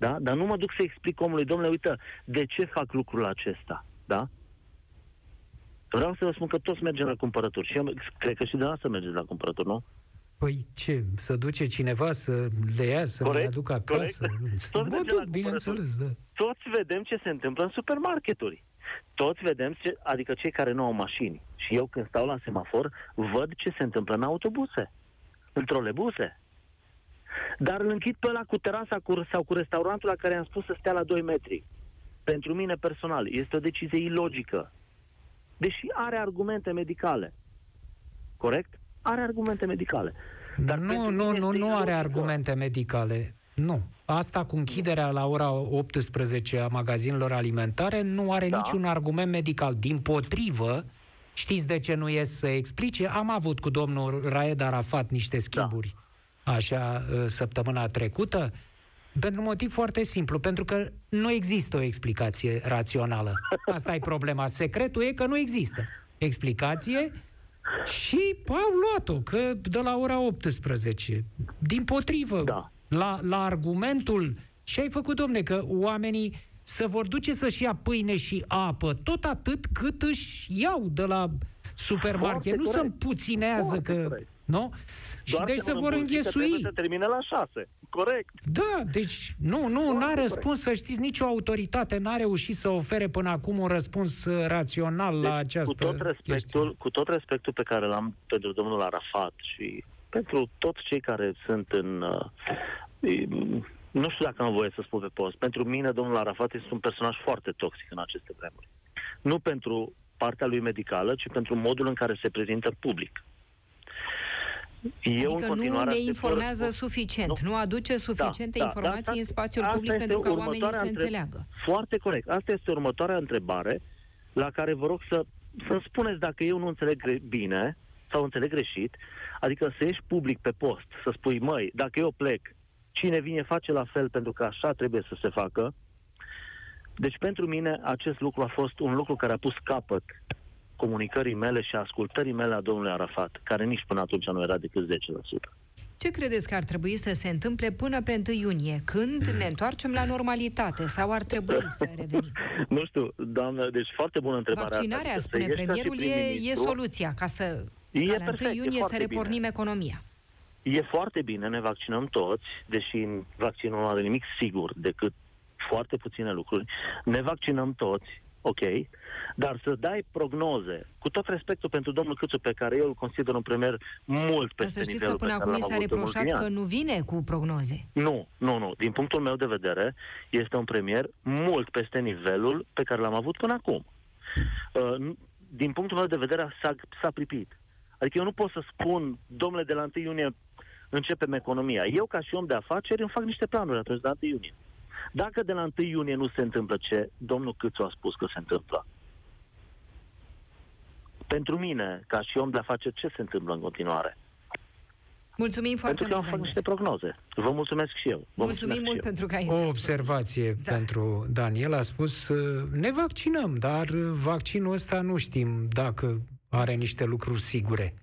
Da? Dar nu mă duc să explic omului, domnule, uite, de ce fac lucrul acesta? Da? Vreau să vă spun că toți mergem la cumpărături. Și eu cred că și de să mergeți la cumpărături, nu? Păi ce? Să duce cineva să le ia, să corect, le aducă acasă? Toți Bă, duc, bineînțeles, da. Toți vedem ce se întâmplă în supermarketuri. Toți vedem, ce, adică cei care nu au mașini. Și eu când stau la semafor, văd ce se întâmplă în autobuse, în trolebuse. Dar îl închid pe ăla cu terasa cu, sau cu restaurantul la care am spus să stea la 2 metri. Pentru mine personal, este o decizie ilogică. Deși are argumente medicale. Corect? Are argumente medicale. Dar nu, nu, nu, nu are argumente medicale. Nu. Asta cu închiderea la ora 18 a magazinelor alimentare nu are da. niciun argument medical. Din potrivă, știți de ce nu ies să explice? Am avut cu domnul Raed Arafat niște da. schimburi. Da așa, ă, săptămâna trecută? Pentru motiv foarte simplu, pentru că nu există o explicație rațională. Asta e problema. Secretul e că nu există explicație și au luat-o, că de la ora 18. Din potrivă, da. la, la argumentul și ai făcut, domne, că oamenii să vor duce să-și ia pâine și apă, tot atât cât își iau de la supermarket. Foarte nu corect. se împuținează Foarte că... Corect. Nu? Doar și deci se vor înghesui. Să termine la șase. Corect. Da, deci nu, nu, n-a răspuns, să știți, nicio autoritate n-a reușit să ofere până acum un răspuns uh, rațional deci, la această cu tot respectul, chestie. Cu tot respectul pe care l-am pentru domnul Arafat și pentru toți cei care sunt în... Uh, nu știu dacă am voie să spun pe post. Pentru mine, domnul Arafat este un personaj foarte toxic în aceste vremuri. Nu pentru partea lui medicală, ci pentru modul în care se prezintă public. Eu adică nu ne informează fără... suficient, nu, nu aduce suficiente da, da, informații da, în spațiul public pentru ca oamenii să între... înțeleagă. Foarte corect. Asta este următoarea întrebare la care vă rog să, să spuneți dacă eu nu înțeleg bine sau înțeleg greșit, adică să ieși public pe post, să spui, măi, dacă eu plec, cine vine face la fel pentru că așa trebuie să se facă. Deci pentru mine acest lucru a fost un lucru care a pus capăt comunicării mele și ascultării mele a domnului Arafat, care nici până atunci nu era decât 10%. Ce credeți că ar trebui să se întâmple până pe 1 iunie, când ne întoarcem la normalitate sau ar trebui să revenim? nu știu, doamnă, deci foarte bună întrebare. Vaccinarea, asta, spune premierul, e, e soluția ca să e ca la perfect, 1 iunie să repornim bine. economia. E foarte bine, ne vaccinăm toți, deși vaccinul nu are nimic sigur decât foarte puține lucruri. Ne vaccinăm toți, ok, dar să dai prognoze, cu tot respectul pentru domnul Câțu, pe care eu îl consider un premier mult Dar peste să știți nivelul că până pe care acum i l-am s-a avut în reproșat ultimii că ani. nu vine cu prognoze. Nu, nu, nu. Din punctul meu de vedere, este un premier mult peste nivelul pe care l-am avut până acum. Uh, n- Din punctul meu de vedere, s-a, s-a pripit. Adică eu nu pot să spun, domnule, de la 1 iunie începem economia. Eu, ca și om de afaceri, îmi fac niște planuri atunci de la 1 iunie. Dacă de la 1 iunie nu se întâmplă ce domnul Câțu a spus că se întâmplă, pentru mine, ca și om de afaceri, ce se întâmplă în continuare? Mulțumim foarte Pentru că eu mult, am fac Daniel. niște prognoze. Vă mulțumesc și eu. Vă Mulțumim mulțumesc și mult eu. pentru că ai O intrat. observație Da. da. pentru Daniel. A spus, uh, ne vaccinăm, dar uh, vaccinul ăsta nu știm dacă are niște lucruri sigure.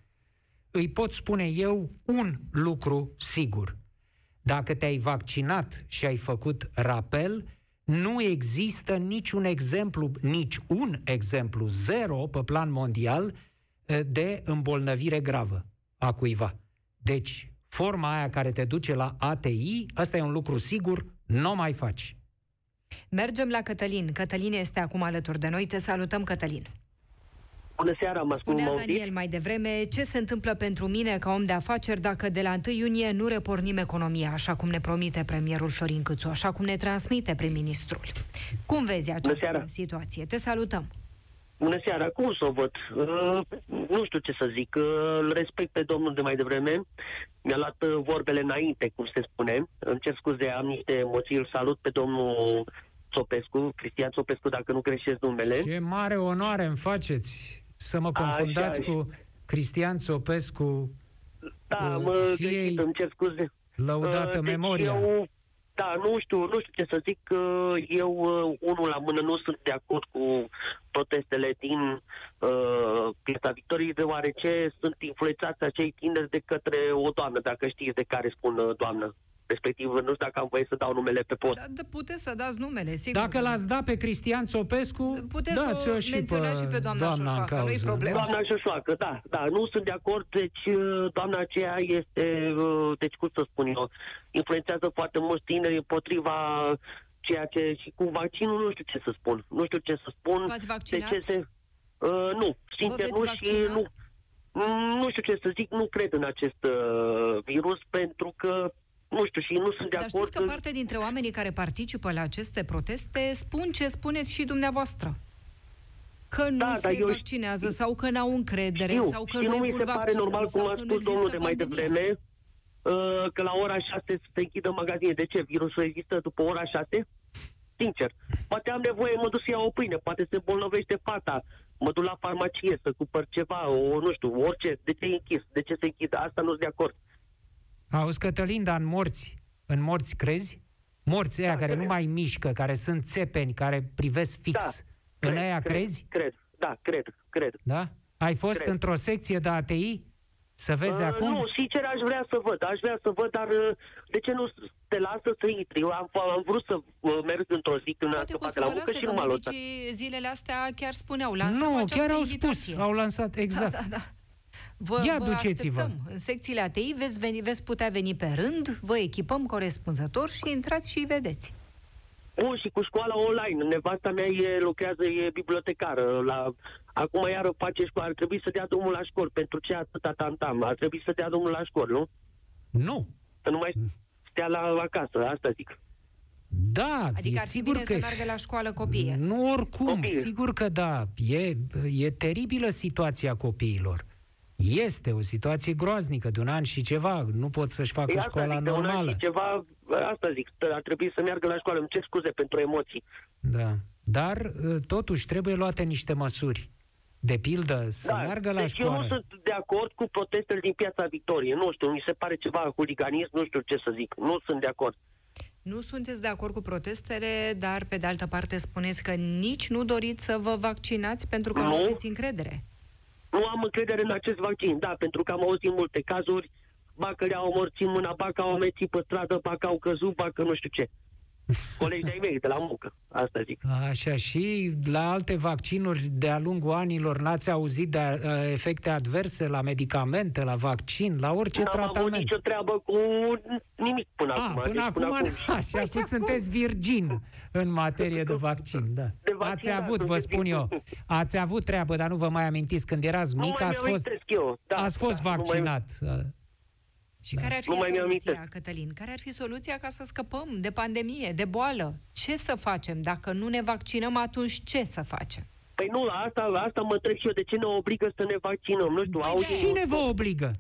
Îi pot spune eu un lucru sigur. Dacă te-ai vaccinat și ai făcut rapel, nu există niciun exemplu, nici un exemplu, zero pe plan mondial, eh, de îmbolnăvire gravă a cuiva. Deci, forma aia care te duce la ATI, ăsta e un lucru sigur, nu o mai faci. Mergem la Cătălin. Cătălin este acum alături de noi. Te salutăm, Cătălin. Bună seara, mă spun Spunea mă Daniel mai devreme ce se întâmplă pentru mine ca om de afaceri dacă de la 1 iunie nu repornim economia, așa cum ne promite premierul Florin Câțu, așa cum ne transmite prim-ministrul. Cum vezi această seara. situație? Te salutăm. Bună seara, cum să o văd? Uh, nu știu ce să zic. Uh, îl respect pe domnul de mai devreme. Mi-a luat uh, vorbele înainte, cum se spune. Îmi cer scuze, am niște emoții. Îl salut pe domnul Sopescu, Cristian Sopescu, dacă nu greșesc numele. Ce mare onoare îmi faceți să mă confundați Așa, cu Cristian Țopescu, Da, uh, mă fie greșit, îmi cer scuze. lăudată Uh, deci memoria. Eu, da, nu știu, nu știu ce să zic. că Eu, uh, unul la mână, nu sunt de acord cu protestele din uh, Piața Victoriei, deoarece sunt influențați acei tineri de către o doamnă, dacă știți de care spun uh, doamnă. Respectiv, nu știu dacă am voie să dau numele pe post. Da, da, puteți să dați numele, sigur. Dacă l-ați dat pe Cristian Țopescu, Puteți dați-o să o și menționați pe, și pe doamna în Șoșoacă, nu-i cauză. problemă. Doamna Șoșoacă, da, da, nu sunt de acord, deci uh, doamna aceea este, uh, deci cum să spun eu, influențează foarte mulți tineri împotriva ceea ce, și cu vaccinul nu știu ce să spun, nu știu ce să spun. V-ați vaccinat? De ce se, uh, nu, sincer veți nu vaccina? și nu, Mm, nu știu ce să zic, nu cred în acest uh, virus pentru că nu știu, și nu sunt de Dar acord. știți că parte dintre oamenii care participă la aceste proteste spun ce spuneți și dumneavoastră. Că nu Da, se dar eu vaccinează sau că n-au încredere Știu, sau că și nu, nu e mi se bun pare vaccinul normal, cum sau a că nu spus domnul există de mai pandemie. devreme, uh, că la ora 6 să se închidă magazine. De ce? Virusul există după ora 6? Sincer. Poate am nevoie, mă duc să iau o pâine, poate se îmbolnăvește fata, mă duc la farmacie să cumpăr ceva, o, nu știu, orice. De ce e închis? De ce se închidă? Asta nu sunt de acord. Auzi, Cătălin, dar în morți, în morți crezi? Morți ăia Da, care cred. nu mai mișcă, care sunt țepeni, care privesc fix. Da, în cred, aia cred, crezi? Cred, da, cred, cred. Da? Ai fost Cred. într-o secție de ATI? Să vezi Uh, acum? Nu, sincer aș vrea să văd, aș vrea să văd, dar uh, de ce nu te lasă să intri? Eu am, am vrut să uh, merg într-o zi când Poate să că o fac să la vă muncă lase, și nu că m-a lăsat. medicii zilele astea chiar spuneau, lansăm Nu, această chiar au invitație. spus, au lansat, exact. Da, da, da. Vă, Ia vă duceți-vă. așteptăm. În secțiile ATI veți, veni, veți putea veni pe rând, vă echipăm corespunzător și intrați și îi vedeți. Bun, și cu școala online. Nevasta mea e, lucrează, e bibliotecară. La, acum iară face școală. Ar trebui să dea drumul la școli. Pentru ce atâta tantam? Ar trebui să dea drumul la școli, nu? Nu. Să nu mai stea la acasă, asta zic. Da, Adică e ar fi sigur bine că... să meargă la școală copiii. Nu oricum, Copii. sigur că da. E, e teribilă situația copiilor. Este o situație groaznică, de un an și ceva. Nu pot să-și facă E asta școala zic, de un an normală. și ceva, asta zic, ar trebui să meargă la școală. Îmi cer scuze pentru emoții. Da. Dar, uh, totuși, trebuie luate niște măsuri. De pildă, să meargă la deci școală. eu nu sunt de acord cu protestele din Piața Victoriei. Nu știu, mi se pare ceva huliganism, nu știu ce să zic. Nu sunt de acord. Nu sunteți de acord cu protestele, dar pe de altă parte spuneți că nici nu doriți să vă vaccinați pentru că nu, Nu. aveți încredere. Nu am încredere în acest vaccin, da, pentru că am auzit multe cazuri, ba că le-au omorțit în mâna, ba că au amețit pe stradă, ba că au căzut, ba că nu știu ce. Colegi de-ai mei de la muncă, asta zic. Așa, și la alte vaccinuri de-a lungul anilor n-ați auzit de uh, efecte adverse la medicamente, la vaccin, la orice N-am avut tratament? nicio treabă cu nimic până A, acum. până deci acum, așa, Păi că și acum. sunteți virgin în materie de vaccin, da. De ați avut, vă spun eu, ați avut treabă, dar nu vă mai amintiți când erați mic, ați fost, eu. Da, ați fost da, vaccinat. Nu mai... Și da. care ar fi nu soluția, Cătălin? Care ar fi soluția ca să scăpăm de pandemie, de boală? Ce să facem? Dacă nu ne vaccinăm, atunci ce să facem? Păi nu, la asta, la asta mă trec și eu. De ce ne obligă să ne vaccinăm? Nu știu, păi Cine vă obligă?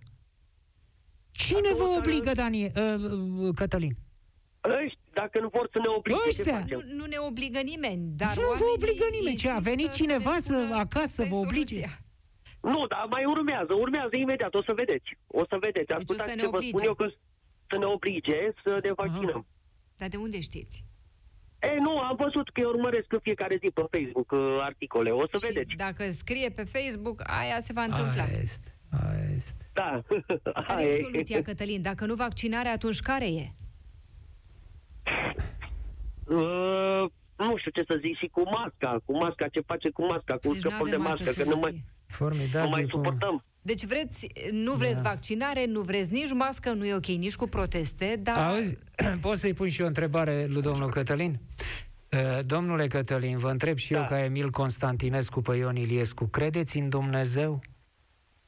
Cine vă obligă, Dani, uh, uh, Cătălin? Ăștia, dacă nu vor să ne oblige, Ăștia. Nu, nu ne obligă nimeni, dar Nu vă obligă nimeni. Ce, a venit cineva să, acasă să vă oblige? Soluția. Nu, dar mai urmează, urmează imediat, o să vedeți. O să vedeți. Deci Ascultați ce vă spun eu, că să ne oblige să ne vaccinăm. Aha. Dar de unde știți? E, nu, am văzut că eu urmăresc în fiecare zi pe Facebook uh, articole. O să și vedeți. dacă scrie pe Facebook, aia se va întâmpla. Aia este. Aia este. Da. Care e soluția, Cătălin? Dacă nu vaccinare, atunci care e? Uh, nu știu ce să zic, și cu masca. Cu masca, ce face cu masca, cu deci scăpul de mască, că nu mai, Formidabil nu mai suportăm. Deci vreți, nu vreți da. vaccinare, nu vreți nici mască, nu e ok nici cu proteste, dar... Auzi, pot să-i pun și eu o întrebare lui domnul Cătălin? Uh, domnule Cătălin, vă întreb și da. eu ca Emil Constantinescu pe Ion Iliescu, credeți în Dumnezeu?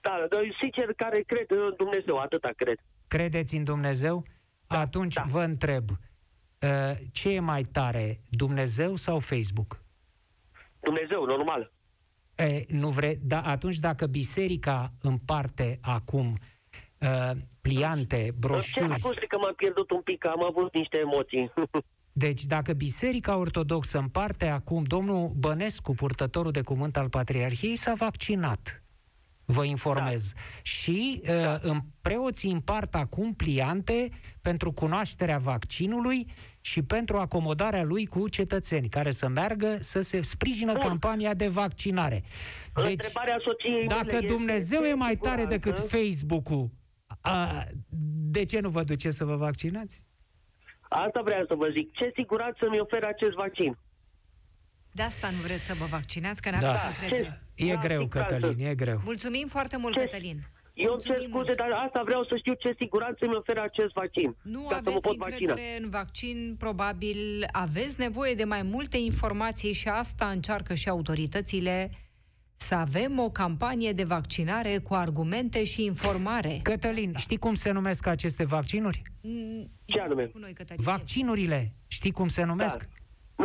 Da, dar sincer, care cred în Dumnezeu, atâta cred. Credeți în Dumnezeu? Da, Atunci da. vă întreb, uh, ce e mai tare, Dumnezeu sau Facebook? Dumnezeu, normal. E, nu vre, da, atunci dacă biserica împarte acum uh, pliante, broșuri... Scuze că m-am pierdut un pic, am avut niște emoții. Deci dacă Biserica Ortodoxă împarte acum, domnul Bănescu, purtătorul de cuvânt al Patriarhiei, s-a vaccinat. Vă informez. Da. Și da. uh, preoții împart acum pliante pentru cunoașterea vaccinului și pentru acomodarea lui cu cetățeni care să meargă să se sprijină Bun. campania de vaccinare. Deci, dacă Dumnezeu e mai tare decât Facebook-ul, a, de ce nu vă duceți să vă vaccinați? Asta vreau să vă zic. Ce siguranță mi oferă acest vaccin? De asta nu vreți să vă vaccinați, că n-ar da. Ce, E greu, Cătălin, e greu. Mulțumim foarte mult, ce? Cătălin. Eu îmi cer scuze, mult. dar asta vreau să știu ce siguranță îmi oferă acest vaccin. Nu ca aveți să mă pot încredere vaccina. în vaccin, probabil aveți nevoie de mai multe informații și asta încearcă și autoritățile să avem o campanie de vaccinare cu argumente și informare. Cătălin, asta. știi cum se numesc aceste vaccinuri? Mm, Ce anume? Cu noi, Cătălin. Vaccinurile, știi cum se numesc? Da,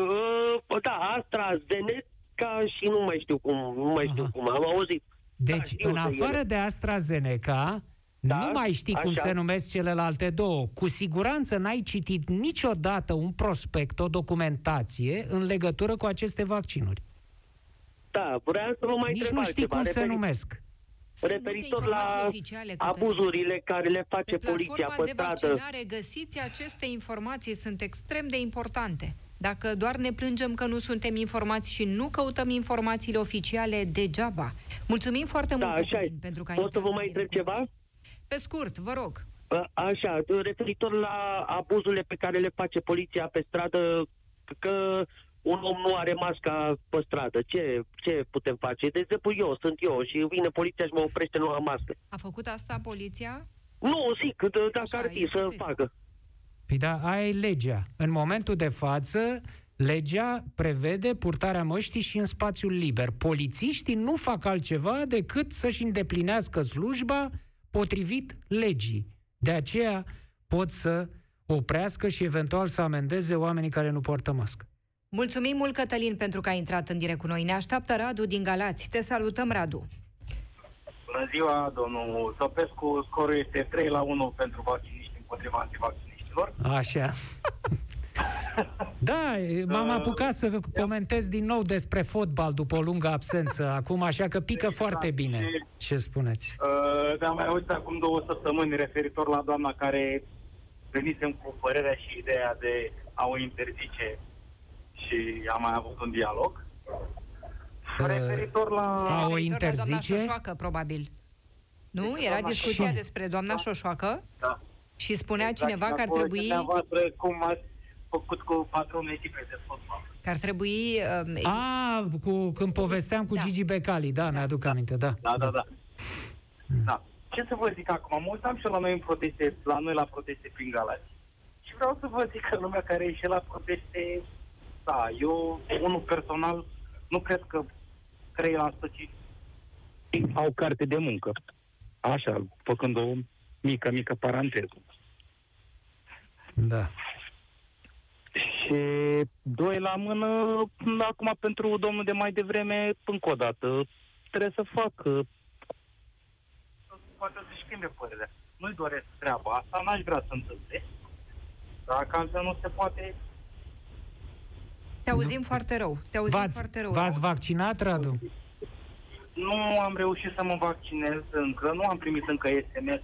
uh, da AstraZeneca și nu mai știu cum, nu mai știu Aha. cum, am auzit. Deci, da, în afară de AstraZeneca, da? Nu mai știi cum Așa. se numesc celelalte două. Cu siguranță n-ai citit niciodată un prospect, o documentație în legătură cu aceste vaccinuri. Da, vreau să vă mai Nici nu știi ceva. cum se numesc. Referitor la oficiale, abuzurile care le face pe poliția pe de stradă. vaccinare găsiți aceste informații, sunt extrem de importante. Dacă doar ne plângem că nu suntem informați și nu căutăm informațiile oficiale degeaba. Mulțumim foarte da, mult, așa Cătălin, pentru că ai Pot să vă mai întreb ceva? Pe scurt, vă rog. Așa, referitor la abuzurile pe care le face poliția pe stradă, că un om nu are masca pe stradă, ce, ce putem face? De exemplu, eu sunt eu și vine poliția și mă oprește, nu am mască. A făcut asta poliția? Nu, zic, dacă Așa, ar fi să facă. Păi da, aia e legea. În momentul de față, legea prevede purtarea măștii și în spațiul liber. Polițiștii nu fac altceva decât să-și îndeplinească slujba potrivit legii. De aceea pot să oprească și eventual să amendeze oamenii care nu poartă mască. Mulțumim mult, Cătălin, pentru că ai intrat în direct cu noi. Ne așteaptă Radu din Galați. Te salutăm, Radu. Bună ziua, domnul Sopescu. Scorul este 3 la 1 pentru vacciniști împotriva antivacciniștilor. Așa. Da, m-am apucat să comentez din nou despre fotbal după o lungă absență acum, așa că pică exact. foarte bine. Ce spuneți? Uh, da, mai auzit acum două săptămâni referitor la doamna care venisem cu părerea și ideea de a o interzice și am mai avut un dialog. Uh, referitor la... A o interzice? La Șoșoacă, probabil. Nu? Era discuția despre doamna da. Șoșoacă? Da. Și spunea exact, cineva că ar trebui... cum ați făcut cu patronul echipei de fotbal. Că ar trebui... Uh, A, cu, când povesteam cu da. Gigi Becali, da, da, mi-aduc da. aminte, da. Da, da, da. da. Ce să vă zic acum? Mă uitam și la noi în proteste, la noi la proteste prin Galați. Și vreau să vă zic că lumea care ieșe la proteste, da, eu, unul personal, nu cred că 3% ci Au carte de muncă. Așa, făcând o mică, mică paranteză. Da. Și doi la mână, acum pentru domnul de mai devreme, încă o dată, trebuie să facă poate să schimbe părerea. Nu-i doresc treaba asta, n-aș vrea să întâmple. Dacă altfel nu se poate, Te auzim foarte rău. Te auzim V-ați, foarte rău. v-ați vaccinat, Radu? nu am reușit să mă vaccinez încă, nu am primit încă SMS.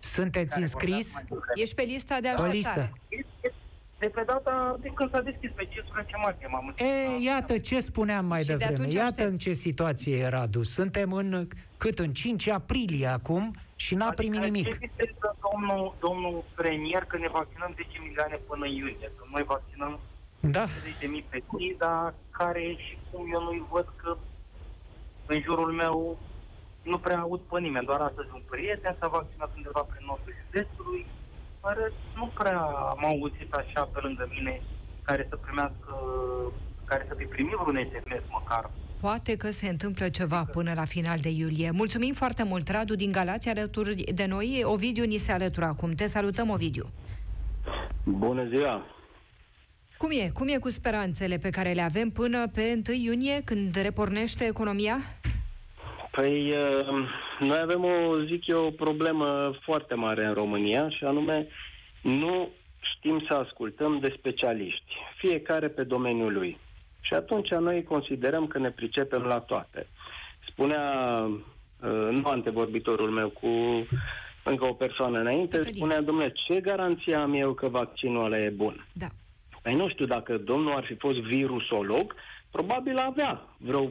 Sunteți înscris? Ești pe lista de Pe așteptare. listă. De pe data de când s-a deschis pe 15 martie m-am înscris. E, iată ce spuneam mai Și de devreme. atunci Iată aștepți. în ce situație e Radu. Suntem în, cât, în 5 aprilie acum și n-a primit nimic. Ce ziceți, domnul, domnul premier, că ne vaccinăm 10 milioane până în iulie, că noi vaccinăm Da, 30.000 pe zi, dar care și cum eu nu-i văd că în jurul meu nu prea aud pe nimeni, doar astăzi un prieten s-a vaccinat undeva prin nordul județului, în rest, nu prea am auzit așa pe lângă mine care să primească, care să fi primit vreun SMS măcar. Poate că se întâmplă ceva până la final de iulie. Mulțumim foarte mult, Radu din Galați, alături de noi. Ovidiu ni se alătură acum. Te salutăm, Ovidiu. Bună ziua! Cum e? Cum e cu speranțele pe care le avem până pe 1 iunie, când repornește economia? Păi, uh, noi avem o, zic eu, o problemă foarte mare în România și anume nu știm să ascultăm de specialiști, fiecare pe domeniul lui. Și atunci noi considerăm că ne pricepem la toate. Spunea, uh, nu antevorbitorul meu, cu încă o persoană înainte, Cătălin. spunea, domnule, ce garanție am eu că vaccinul ăla e bun? Da. Păi nu știu, dacă domnul ar fi fost virusolog, probabil avea vreo...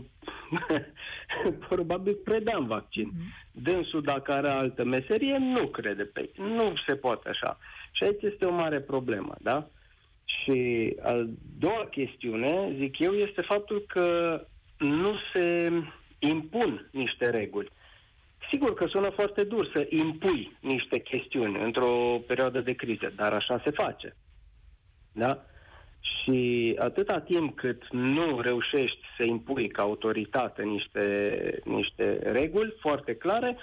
probabil credea în vaccin. Dânsul, dacă are altă meserie, nu crede pe Nu se poate așa. Și aici este o mare problemă, da? Și a doua chestiune, zic eu, este faptul că nu se impun niște reguli. Sigur că sună foarte dur să impui niște chestiuni într-o perioadă de criză, dar așa se face. Da? Și atâta timp cât nu reușești să impui ca autoritate niște, niște reguli foarte clare,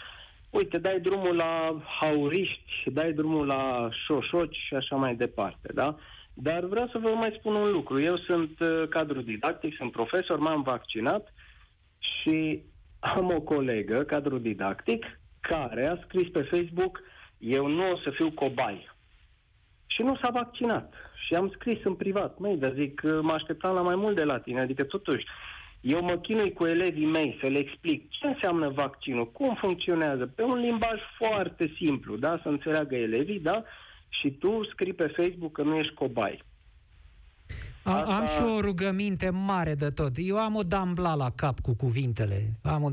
uite, dai drumul la hauriști, dai drumul la șoșoci și așa mai departe, da? Dar vreau să vă mai spun un lucru. Eu sunt uh, cadru didactic, sunt profesor, m-am vaccinat și am o colegă, cadru didactic, care a scris pe Facebook eu nu o să fiu cobai. Și nu s-a vaccinat. Și am scris în privat, măi, dar zic, mă așteptam la mai mult de la tine, adică totuși, eu mă chinui cu elevii mei să le explic ce înseamnă vaccinul, cum funcționează, pe un limbaj foarte simplu, da, să înțeleagă elevii, da, și tu scrii pe Facebook că nu ești cobai. A, Asta- am și o rugăminte mare de tot. Eu am o dambla la cap cu cuvintele. Am o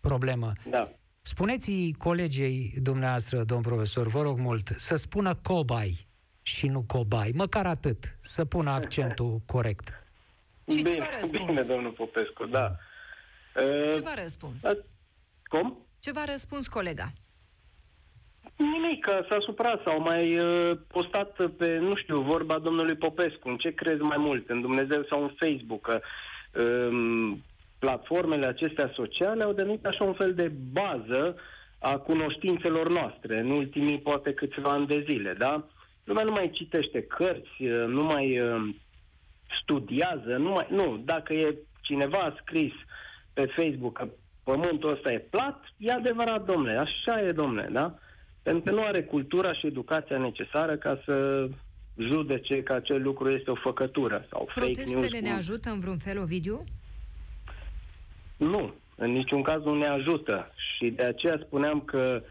problemă. Da. Spuneți colegii dumneavoastră, domn profesor, vă rog mult, să spună cobai și nu cobai. Măcar atât, să pună accentul corect. Și ce bine, v-a răspuns? bine, domnul Popescu, da. Ce Uh, v-a răspuns? uh, cum? Ce v-a răspuns colega? Nimic, că s-a suprat sau mai uh, postat pe, nu știu, vorba domnului Popescu. În ce crezi mai mult, în Dumnezeu sau în Facebook? Că um, platformele acestea sociale au devenit așa un fel de bază a cunoștințelor noastre în ultimii poate câțiva ani de zile, da? Lumea nu mai citește cărți, uh, nu mai uh, studiază, nu mai... Nu, dacă e cineva a scris pe Facebook că pământul ăsta e plat, e adevărat, domnule, așa e, domnule, da? Pentru că nu are cultura și educația necesară ca să judece că acel lucru este o făcătură sau fake news. Protestele ne cum- ajută în vreun fel, Ovidiu? Nu, în niciun caz nu ne ajută. Și de aceea spuneam că uh,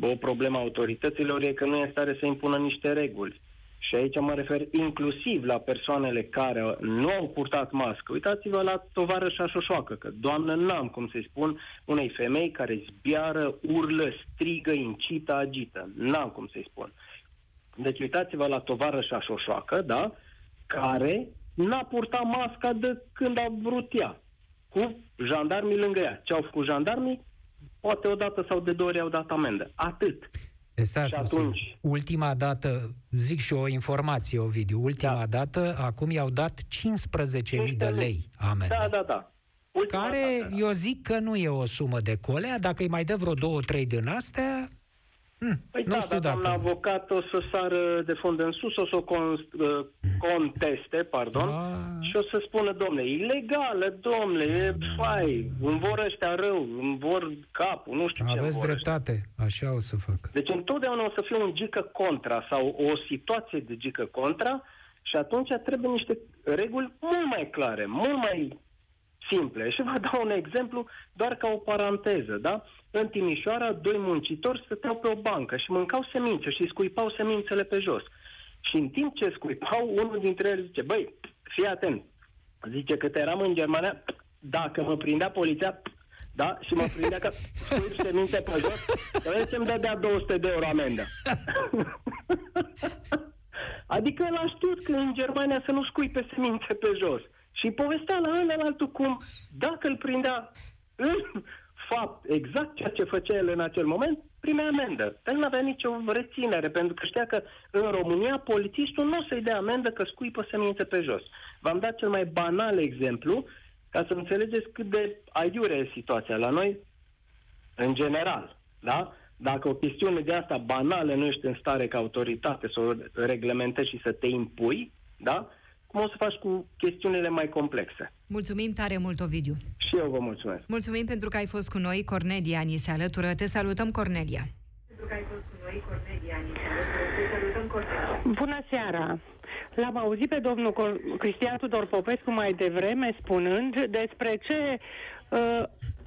o problemă a autorităților e că nu e în stare să impună niște reguli. Și aici mă refer inclusiv la persoanele care nu au purtat mască. Uitați-vă la tovarășa șoșoacă, că doamnă n-am cum să-i spun unei femei care zbiară, urlă, strigă, incită, agită. N-am cum să-i spun. Deci uitați-vă la tovarășa șoșoacă, da? Care n-a purtat masca de când a vrut ea. Cu jandarmii lângă ea. Ce au făcut jandarmii? Poate o dată sau de două ori au dat amendă. Atât. Stai Și puțin. atunci- Ultima dată, zic și o informație, Ovidiu, ultima Da. dată, acum i-au dat 15.000 de lei amendă. Da, da, da. Ultima Care, dată, da. eu zic că nu e o sumă de colea, dacă îi mai dă vreo două, trei din astea, hm, Păi nu da, știu dar doamna dacă... avocat o să sară de fund în sus, o să o con- uh, conteste, pardon, Da. și o să spună, domnule, ilegală, domnule, e fai, îmi vor ăștia rău, îmi vor capul, nu știu ce îmi Aveți vor ăștia. dreptate, așa o să fac. Deci întotdeauna o să fie un gică contra sau o situație de gică contra și atunci trebuie niște reguli mult mai clare, mult mai simple. Și vă dau un exemplu doar ca o paranteză, da? În Timișoara, doi muncitori stăteau pe o bancă și mâncau semințe și scuipau semințele pe jos. Și în timp ce scuipau, unul dintre ei zice, băi, fii atent, zice că te eram în Germania, dacă mă prindea poliția, da, și mă prindea că scuip semințe pe jos, să vezi ce îmi dădea 200 de euro amendă. adică el a știut că în Germania să nu scuipe semințe pe jos. Și povestea la ăla altul cum, dacă îl prindea în fapt exact ceea ce făcea el în acel moment, primea amendă. El nu avea nicio reținere, pentru că știa că în România polițistul nu o să-i dea amendă că scuipă semințe pe jos. V-am dat cel mai banal exemplu ca să înțelegeți cât de aiure e situația la noi în general. Da? Dacă o chestiune de asta banală nu ești în stare ca autoritate să o reglementezi și să te impui, da? Cum o să faci cu chestiunile mai complexe? Mulțumim tare mult, Ovidiu. Și eu vă mulțumesc. Mulțumim pentru că ai fost cu noi. Cornelia ni se alătură. Te salutăm, Cornelia. Bună seara! L-am auzit pe domnul Cor- Cristian Tudor Popescu mai devreme spunând despre ce uh,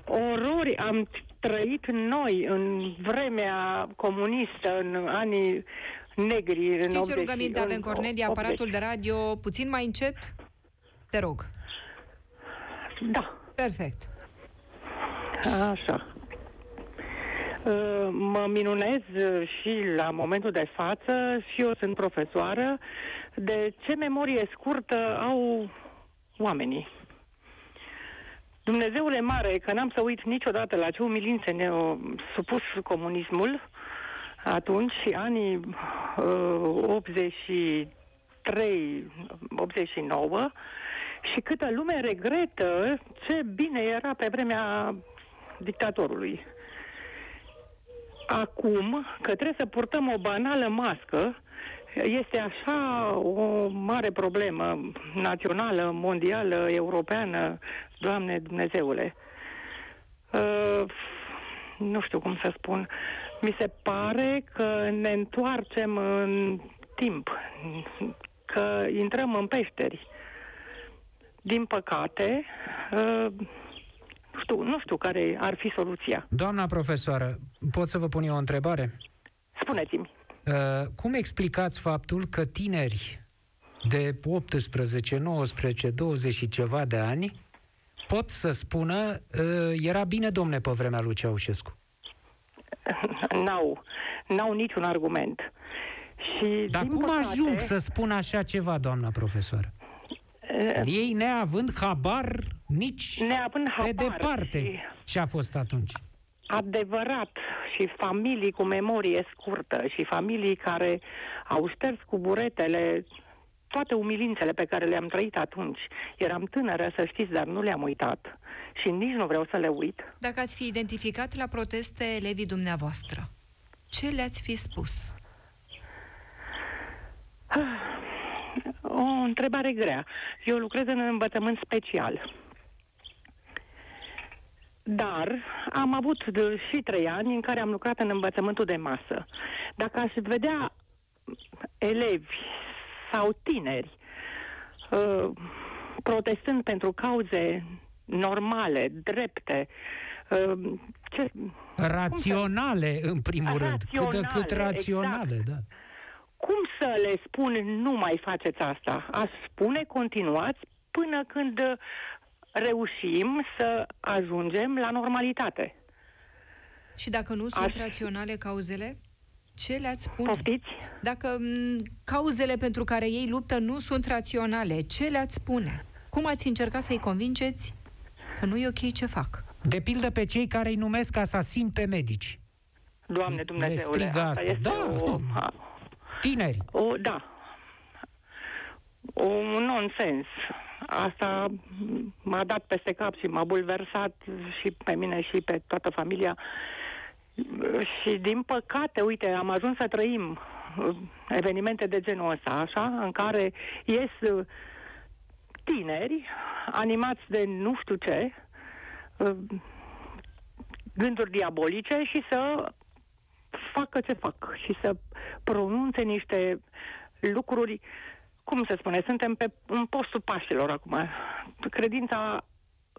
orori am trăit noi în vremea comunistă, în anii negri, în Știi 80 ce rugăminte avem, în Cornelia? 80. Aparatul de radio puțin mai încet? Te rog. Da, Perfect. așa. Uh, Mă minunez uh, și la momentul de față, și eu sunt profesoară, de ce memorie scurtă au oamenii. Dumnezeule mare, că n-am să uit niciodată la ce umilințe ne-a supus comunismul atunci și anii uh, 83, 89 și câtă lume regretă ce bine era pe vremea dictatorului. Acum, că trebuie să purtăm o banală mască, este așa o mare problemă națională, mondială, europeană, Doamne Dumnezeule. Uh, nu știu cum să spun. Mi se pare că ne întoarcem în timp, că intrăm în peșteri. Din păcate, uh, nu știu, nu știu care ar fi soluția. Doamna profesoară, pot să vă pun eu o întrebare? Spuneți-mi. Uh, cum explicați faptul că tineri de 18, 19, 20 și ceva de ani pot să spună uh, era bine, domne, pe vremea lui Ceaușescu? N-au, n-au niciun argument. Și, Dar din cum păcate, ajung să spună așa ceva, doamna profesoară? eh, Ei neavând habar nici Neavând pe habar departe și- ce a fost atunci. adevărat și familii cu memorie scurtă și familii care au șters cu buretele toate umilințele pe care le-am trăit atunci. Eram tânără, să știți, dar nu le-am uitat. Și nici nu vreau să le uit. Dacă ați fi identificat la proteste elevii dumneavoastră, ce le-ați fi spus? O întrebare grea. Eu lucrez în învățământ special. Dar am avut de, și trei ani în care am lucrat în învățământul de masă. Dacă aș vedea elevi sau tineri uh, protestând pentru cauze normale, drepte, uh, ce, Raționale, în primul rând. Cât de cât Raționale, raționale, exact. da. cum să le spun nu mai faceți asta? Aș spune continuați până când uh, reușim să ajungem la normalitate. Și dacă nu sunt Aș- raționale cauzele, ce le-ați spune? Poftiți? Dacă m, cauzele pentru care ei luptă nu sunt raționale, ce le-ați spune? Cum ați încercat să-i convingeți că nu e ok ce fac? De pildă pe cei care îi numesc asasini pe medici. Doamne Dumnezeule, strigă asta asta. este Da. o... a- Tineri. O, da. O, un nonsens. Asta m-a dat peste cap și m-a bulversat și pe mine și pe toată familia. Și din păcate, uite, am ajuns să trăim uh, evenimente de genul ăsta, așa, în care ies uh, tineri animați de nu știu ce, uh, gânduri diabolice și să facă ce fac și să pronunțe niște lucruri, cum se spune, suntem pe în postul pașilor acum. Credința,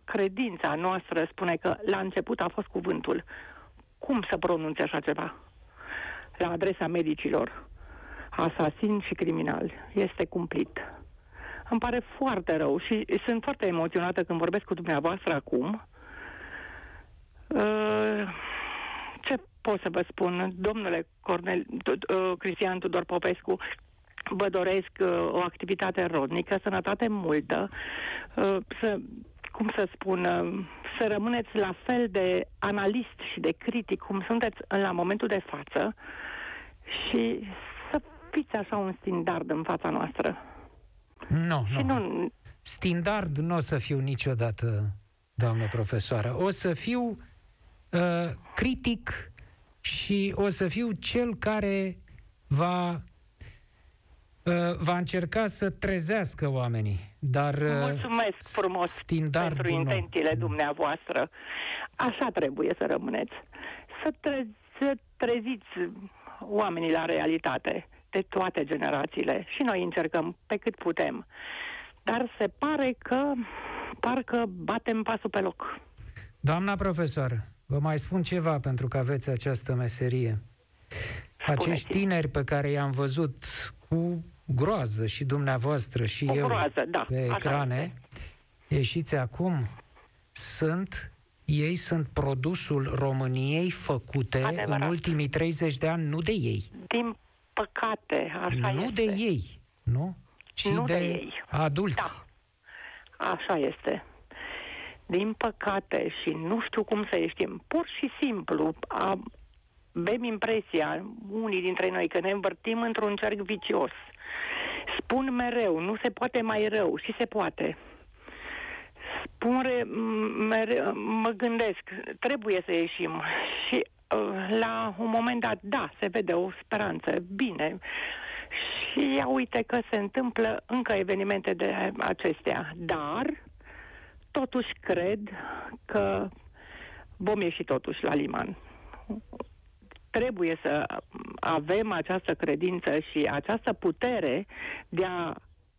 credința noastră spune că la început a fost cuvântul. Cum să pronunțe așa ceva? La adresa medicilor, asasini și criminali. Este cumplit. Îmi pare foarte rău și sunt foarte emoționată când vorbesc cu dumneavoastră acum. Uh, ce pot să vă spun, domnule Cornel, t- uh, Cristian Tudor Popescu, vă doresc uh, o activitate rodnică, sănătate multă, uh, să, cum să spun, uh, să rămâneți la fel de analist și de critic cum sunteți la momentul de față și să fiți așa un standard în fața noastră. Nu, Și nu. nu, Standard nu o să fiu niciodată, doamnă profesoară. O să fiu uh, critic și o să fiu cel care va uh, va încerca să trezească oamenii. Dar uh, Mulțumesc frumos standardul pentru nu. intențiile dumneavoastră. Așa trebuie să rămâneți. Să, tre- să treziți oamenii la realitate de toate generațiile. Și noi încercăm pe cât putem. Dar se pare că parcă batem pasul pe loc. Doamna profesoară, vă mai spun ceva pentru că aveți această meserie. Acești tineri pe care i-am văzut cu groază și dumneavoastră și Cu eu groază, da, pe așa ecrane, ieșiți acum, sunt, ei sunt produsul României făcute Adevărat. în ultimii 30 de ani, nu de ei. Din păcate, așa nu este. de ei, nu? Ci Nu de, de ei. adulți. Da. Așa este. Din păcate și nu știu cum să ieșim, pur și simplu avem impresia, unii dintre noi, că ne învârtim într-un cerc vicios. Spun mereu, nu se poate mai rău și se poate. Spun re, m- mereu, mă gândesc, trebuie să ieșim și uh, la un moment dat, da, se vede o speranță, bine. Și ia uite că se întâmplă încă evenimente de acestea, dar totuși cred că vom ieși totuși la liman. Trebuie să avem această credință și această putere de a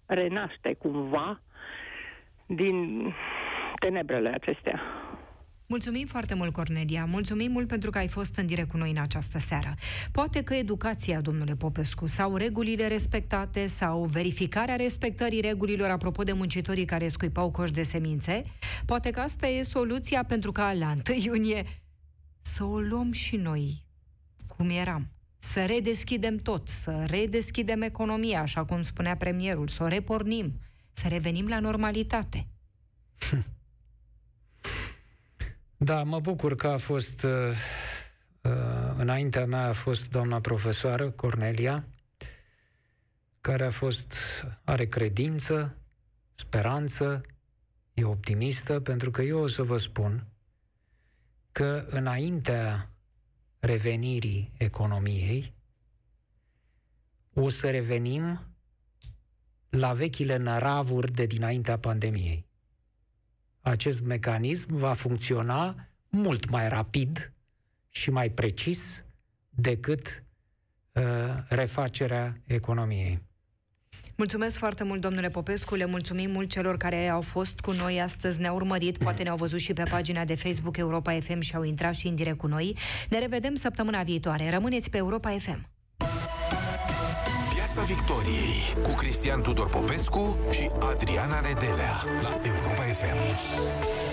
renaște cumva din tenebrele acestea. Mulțumim foarte mult, Cornelia. Mulțumim mult pentru că ai fost în direct cu noi în această seară. Poate că educația, domnule Popescu, sau regulile respectate, sau verificarea respectării regulilor apropo de muncitorii care scuipau coși de semințe, poate că asta e soluția pentru ca la 1 iunie să o luăm și noi cum eram. Să redeschidem tot, să redeschidem economia, așa cum spunea premierul, să o repornim, să revenim la normalitate. Da, mă bucur că a fost, uh, uh, înaintea mea a fost doamna profesoară Cornelia, care a fost, are credință, speranță, e optimistă, pentru că eu o să vă spun că înaintea revenirii economiei, o să revenim la vechile năravuri de dinaintea pandemiei acest mecanism va funcționa mult mai rapid și mai precis decât uh, refacerea economiei. Mulțumesc foarte mult, domnule Popescu, le mulțumim mult celor care au fost cu noi astăzi, ne-au urmărit, poate ne-au văzut și pe pagina de Facebook Europa FM și au intrat și în direct cu noi. Ne revedem săptămâna viitoare. Rămâneți pe Europa FM. Piața Victoriei cu Cristian Tudor Popescu și Adriana Nedelea la Europa FM.